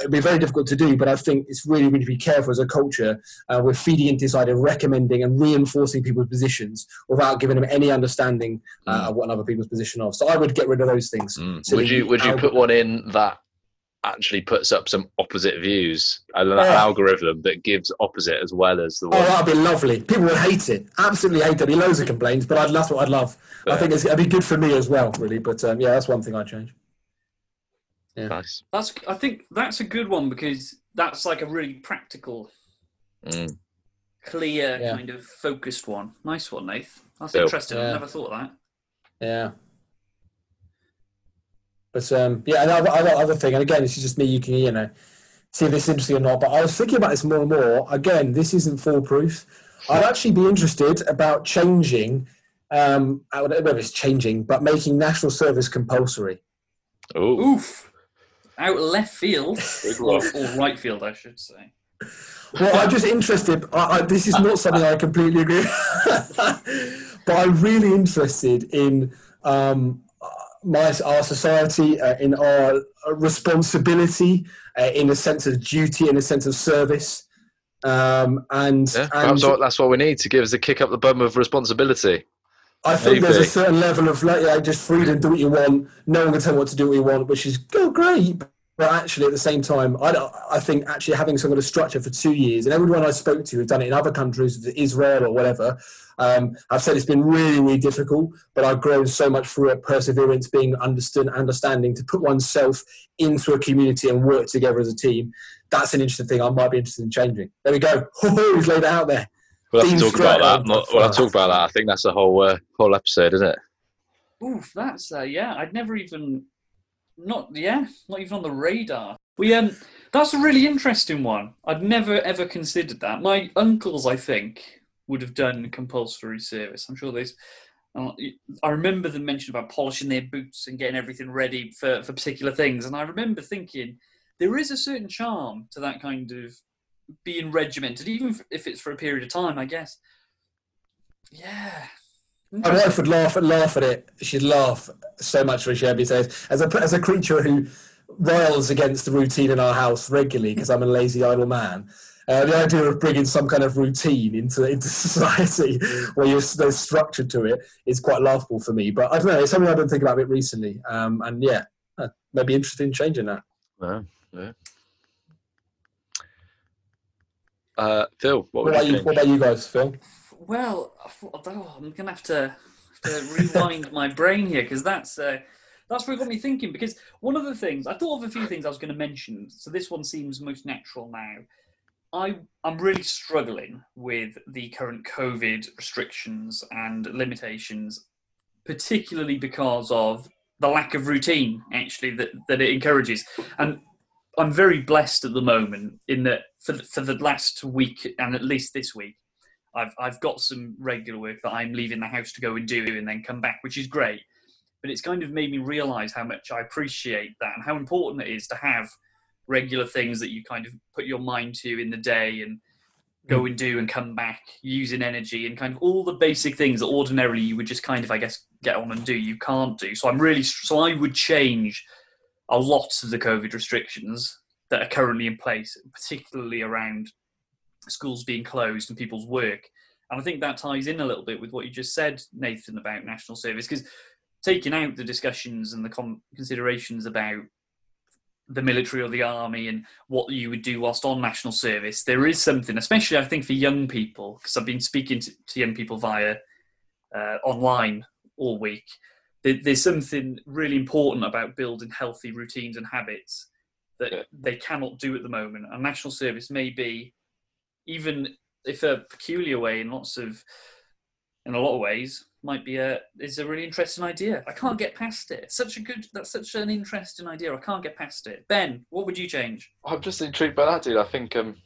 Speaker 3: it'd be very difficult to do, but I think it's really, really be careful as a culture. Uh, we're feeding into this idea of recommending and reinforcing people's positions without giving them any understanding uh, of what another people's position of. So I would get rid of those things.
Speaker 1: mm.
Speaker 3: So
Speaker 1: would you would you put one in that actually puts up some opposite views? And an
Speaker 3: Yeah.
Speaker 1: algorithm that gives opposite as well as the
Speaker 3: Oh,
Speaker 1: one.
Speaker 3: that'd be lovely. People would hate it. Absolutely hate it. There'd be loads of complaints, but I'd, that's what I'd love. I think it's, it'd be good for me as well, really. But um, yeah, that's one thing I'd change.
Speaker 1: Nice.
Speaker 2: That's. I think that's a good one because that's like a really practical,
Speaker 1: Mm.
Speaker 2: clear,
Speaker 3: Yeah.
Speaker 2: kind of focused one. Nice one, Nath. That's
Speaker 1: Cool.
Speaker 2: interesting.
Speaker 3: Yeah.
Speaker 2: I never thought of that.
Speaker 3: Yeah. But um, yeah, another, other other thing, and again, this is just me. You can you know see if this is interesting or not. But I was thinking about this more and more. Again, this isn't foolproof. I'd actually be interested about changing. Um, I don't know if it's changing, but making national service compulsory.
Speaker 1: Ooh.
Speaker 2: Oof. Out left field, or, or right field, I should say.
Speaker 3: Well, I'm just interested. I, I, this is not something I completely agree, with. but I'm really interested in um, my our society, uh, in our responsibility, uh, in a sense of duty, in a sense of service, um, and
Speaker 1: Yeah,
Speaker 3: and
Speaker 1: perhaps what, that's what we need to give us a kick up the bum of responsibility.
Speaker 3: I think there's a certain level of like, like just freedom, do what you want. No one can tell you what to do what you want, which is oh, great. But actually, at the same time, I, I think actually having some kind of structure for two years, and everyone I spoke to who've done it in other countries, Israel or whatever, um, I've said it's been really, really difficult. But I've grown so much through it, perseverance, being understood, understanding to put oneself into a community and work together as a team. That's an interesting thing. I might be interested in changing. There we go. He's laid it out there.
Speaker 1: We'll have to talk about that. Not, we'll have to talk about that. I think that's the whole uh, whole episode, isn't it?
Speaker 2: Oof, that's uh, yeah. I'd never even not yeah, not even on the radar. We um, that's a really interesting one. I'd never ever considered that. My uncles, I think, would have done compulsory service. I'm sure there's. uh, I remember them mention about polishing their boots and getting everything ready for, for particular things, and I remember thinking there is a certain charm to that kind of being regimented, even if it's for a period of time. I guess. Yeah.
Speaker 3: My wife would laugh and laugh at it. She'd laugh so much when she heard me say it. As a, as a creature who rails against the routine in our house regularly because I'm a lazy, idle man, uh, the idea of bringing some kind of routine into into society where you're, there's structure to it is quite laughable for me. But I don't know, it's something I've been thinking about a bit recently. Um, and yeah, uh, maybe interested in changing that.
Speaker 1: No, yeah. Uh, Phil, what
Speaker 3: What, about
Speaker 1: you
Speaker 3: you? What about you guys, Phil?
Speaker 2: Well, I thought- oh, I'm gonna have to, have to rewind my brain here because that's uh, that's what got me thinking. Because one of the things I thought of a few things I was going to mention, so this one seems most natural now. I I'm really struggling with the current COVID restrictions and limitations, particularly because of the lack of routine actually that, that it encourages. And I'm very blessed at the moment in that for the, for the last week and at least this week, I've I've got some regular work that I'm leaving the house to go and do and then come back, which is great. But it's kind of made me realise how much I appreciate that and how important it is to have regular things that you kind of put your mind to in the day and go mm. and do and come back using energy and kind of all the basic things that ordinarily you would just kind of I guess get on and do you can't do. So I'm really so I would change a lot of the COVID restrictions that are currently in place, particularly around schools being closed and people's work. And I think that ties in a little bit with what you just said, Nathan, about national service, because taking out the discussions and the con- considerations about the military or the army and what you would do whilst on national service, there is something, especially I think for young people, because I've been speaking to, to young people via uh, online all week. There, there's something really important about building healthy routines and habits that
Speaker 1: Yeah.
Speaker 2: they cannot do at the moment. And national service may be, even if a peculiar way in lots of, in a lot of ways, might be a is a really interesting idea. I can't get past it. Such a good. That's such an interesting idea. I can't get past it. Ben, what would you change?
Speaker 1: I'm just intrigued by that, dude. I think um,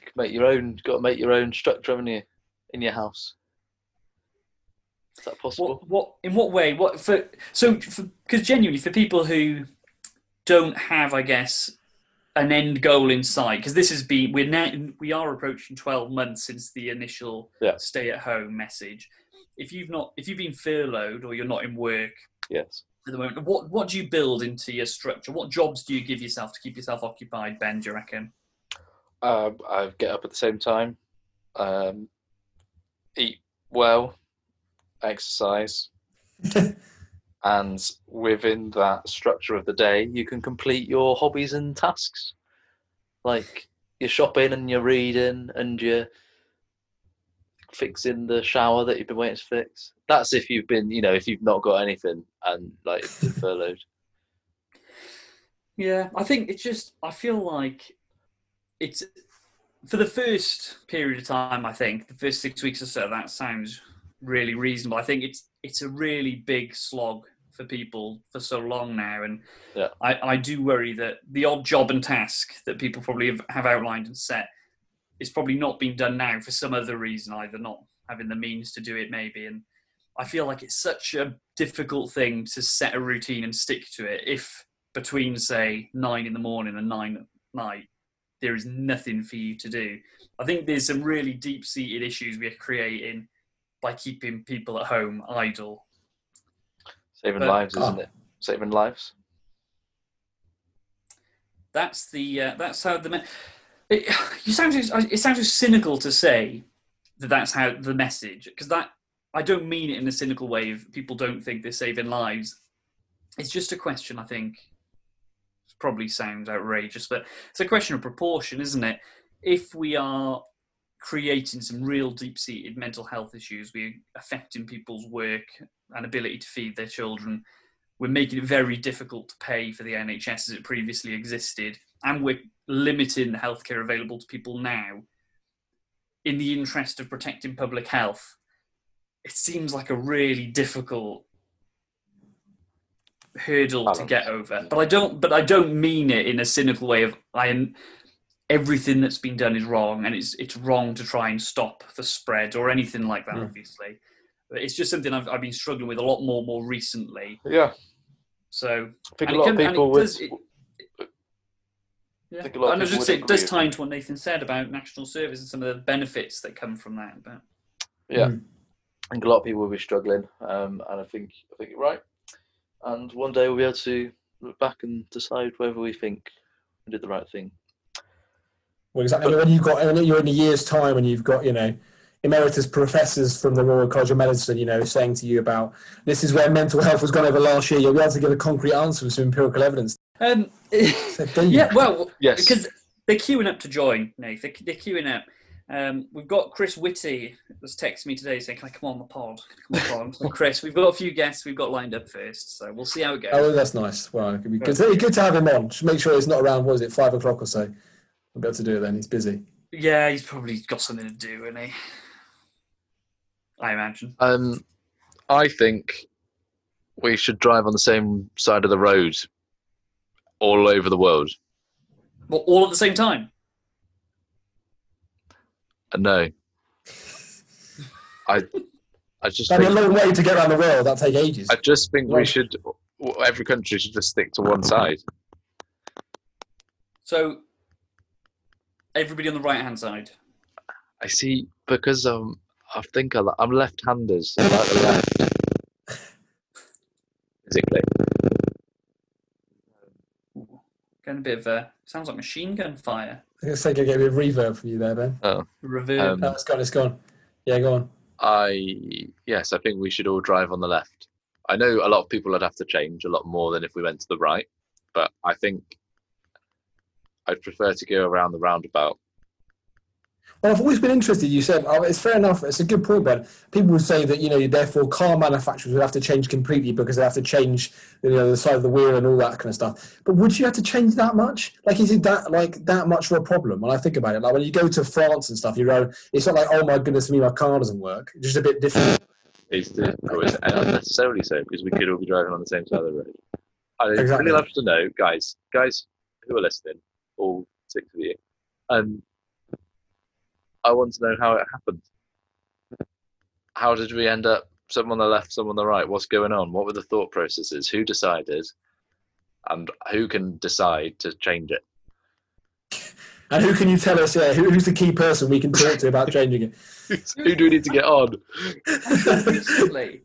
Speaker 1: you make your own. Got to make your own structure, haven't you, in your house? Is that possible?
Speaker 2: What, what in what way? What for? So, because genuinely, for people who don't have, I guess, an end goal in sight, because this has been we're now we are approaching twelve months since the initial
Speaker 1: Yeah.
Speaker 2: stay at home message. If you've not, if you've been furloughed or you're not in work
Speaker 1: Yes.
Speaker 2: at the moment, what what do you build into your structure? What jobs do you give yourself to keep yourself occupied? Ben, do you reckon?
Speaker 1: Um, I get up at the same time, um, eat well, exercise, and within that structure of the day, you can complete your hobbies and tasks, like your shopping and your reading and your fixing the shower that you've been waiting to fix. That's if you've been, you know, if you've not got anything and like furloughed.
Speaker 2: Yeah, I think it's just I feel like it's for the first period of time. I think the first six weeks or so that sounds really reasonable. I think it's it's a really big slog for people for so long now, and
Speaker 1: Yeah.
Speaker 2: I, I do worry that the odd job and task that people probably have, have outlined and set is probably not being done now for some other reason, either not having the means to do it, maybe, and. I feel like it's such a difficult thing to set a routine and stick to it if between say nine in the morning and nine at night there is nothing for you to do i think there's some really deep-seated issues we're creating by keeping people at home idle
Speaker 1: Saving
Speaker 2: But-
Speaker 1: lives, isn't
Speaker 3: Oh.
Speaker 1: it? Saving lives.
Speaker 2: that's the uh, that's how the me- it, you sound so- it sounds so cynical to say that that's how the message because that i don't mean it in a cynical way if people don't think they're saving lives it's just a question i think probably sounds outrageous but it's a question of proportion isn't it if we are creating some real deep-seated mental health issues we're affecting people's work and ability to feed their children we're making it very difficult to pay for the NHS as it previously existed, and we're limiting the healthcare available to people now in the interest of protecting public health. It seems like a really difficult hurdle to get over. But I don't but I don't mean it in a cynical way of I am everything that's been done is wrong and it's it's wrong to try and stop the spread or anything like that,
Speaker 3: Mm.
Speaker 2: obviously. But it's just something I've, I've been struggling with a lot more more recently.
Speaker 1: Yeah.
Speaker 2: So
Speaker 1: I think
Speaker 2: And
Speaker 1: a lot
Speaker 2: can-
Speaker 1: of people with
Speaker 2: does- it- yeah.
Speaker 1: think a lot
Speaker 2: and I was just
Speaker 1: would
Speaker 2: saying, it does tie into what Nathan said about national service and some of the benefits that come from that. But
Speaker 1: Yeah,
Speaker 3: Mm.
Speaker 1: I think a lot of people will be struggling, um, and I think I think you're right. And one day we'll be able to look back and decide whether we think we did the right thing.
Speaker 3: Well, exactly. When you've got when you're in a year's time and you've got you know emeritus professors from the Royal College of Medicine, you know, saying to you about this is where mental health has gone over last year, you'll be able to give a concrete answer with some empirical evidence.
Speaker 2: um,
Speaker 3: So,
Speaker 2: yeah, well,
Speaker 1: Yes.
Speaker 2: because they're queuing up to join, Nate. They're, they're queuing up. Um, we've got Chris Whitty that's texted me today saying, "Can I come on the pod?" Can I come on the pod? So Chris, we've got a few guests we've got lined up first, so we'll see how it goes.
Speaker 3: Oh, that's nice. Well, it could be good. It'd be good to have him on. Just make sure he's not around. What is it, five o'clock or so? We'll be able to do it then. He's busy.
Speaker 2: Yeah, he's probably got something to do, isn't he? I imagine.
Speaker 1: Um, I think we should drive on the same side of the road all over the world.
Speaker 2: Well, all at the same time.
Speaker 1: And no, I, I just
Speaker 3: That'd be a
Speaker 1: think,
Speaker 3: long way to get around the world. That'd take ages.
Speaker 1: I just think we should. Every country should just stick to one side.
Speaker 2: So everybody on the right hand side.
Speaker 1: I see because um, I think I, li- I'm left-handed. So I like the left. Physically,
Speaker 2: Getting a bit of a sounds like machine gun fire.
Speaker 3: I was going to get a bit of reverb from you there, Ben.
Speaker 2: Oh, Reverb.
Speaker 1: Um,
Speaker 3: No, it's gone. It's gone. Yeah, go on.
Speaker 1: I yes, I think we should all drive on the left. I know a lot of people would have to change a lot more than if we went to the right, but I think I'd prefer to go around the roundabout.
Speaker 3: Well, I've always been interested. You said oh, it's fair enough. It's a good point, Ben. People would say that you know, therefore, car manufacturers would have to change completely because they have to change you know the side of the wheel and all that kind of stuff. But would you have to change that much? Like, is it that like that much of a problem? When I think about it, like when you go to France and stuff, you know, it's not like, oh my goodness me, my car doesn't work. It's just a bit different.
Speaker 1: It's is it unnecessarily so because we could all be driving on the same side of the road. I'd
Speaker 3: Exactly.
Speaker 1: really love to know, guys, guys who are listening, all six of you, and I want to know how it happened. How did we end up some on the left, some on the right? What's going on? What were the thought processes? Who decided? And who can decide to change it?
Speaker 3: And who can you tell us? Yeah, who, who's the key person we can talk to about changing it?
Speaker 1: who do we need to get on?
Speaker 2: recently,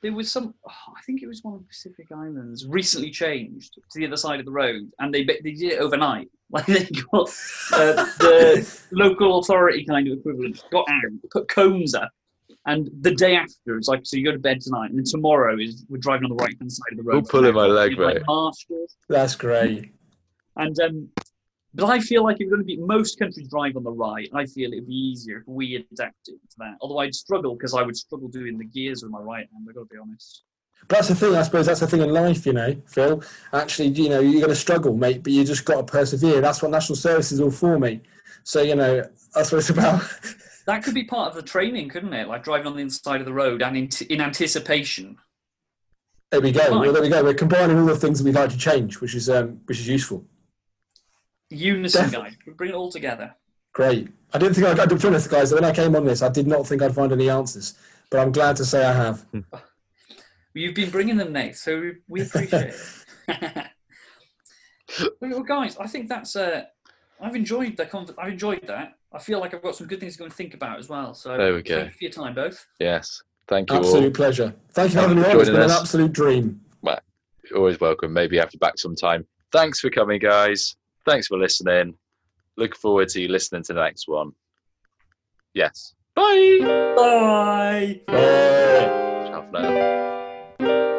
Speaker 2: there was some. oh, I think it was one of the Pacific Islands recently changed to the other side of the road, and they they did it overnight. Like they got uh, the local authority kind of equivalent got out, put cones up, and the day after it's like, so you go to bed tonight, and then tomorrow is we're driving on the right hand side of the road.
Speaker 1: Who's pulling my leg,
Speaker 2: Like
Speaker 1: mate?
Speaker 3: That's great.
Speaker 2: And um, but I feel like if we're going to be most countries drive on the right, I feel it'd be easier if we adapted to that. Although I'd struggle because I would struggle doing the gears with my right hand. I've got to be honest.
Speaker 3: But that's the thing, I suppose that's the thing in life, you know, Phil. Actually, you know, you're going to struggle, mate, but you just got to persevere. That's what national service is all for, mate. So, you know, that's what it's about.
Speaker 2: That could be part of the training, couldn't it? Like driving on the inside of the road and in, in anticipation.
Speaker 3: There we go. Well, there we go. We're combining all the things that we'd like to change, which is um, which is useful.
Speaker 2: Unison,
Speaker 3: Definitely.
Speaker 2: guys. We bring it all together.
Speaker 3: Great. I didn't think I be honest, guys. When I came on this, I did not think I'd find any answers, but I'm glad to say I have.
Speaker 2: You've been bringing them, Nate, so we- we appreciate it. well, guys, I think that's. Uh, I've enjoyed the. Con- I've enjoyed that. I feel like I've got some good things to go and think about as well. So
Speaker 1: There we go.
Speaker 2: Thank you for your time, both.
Speaker 1: Yes. Thank you all.
Speaker 3: Absolute pleasure. Thank you for
Speaker 1: Thank
Speaker 3: having
Speaker 1: you
Speaker 3: me
Speaker 1: for
Speaker 3: on. It's
Speaker 1: joining
Speaker 3: been an absolute dream.
Speaker 1: Well, always welcome. Maybe have you back sometime. Thanks for coming, guys. Thanks for listening. Look forward to you listening to the next one. Yes. Bye.
Speaker 2: Bye.
Speaker 3: Bye. Bye. Thank you.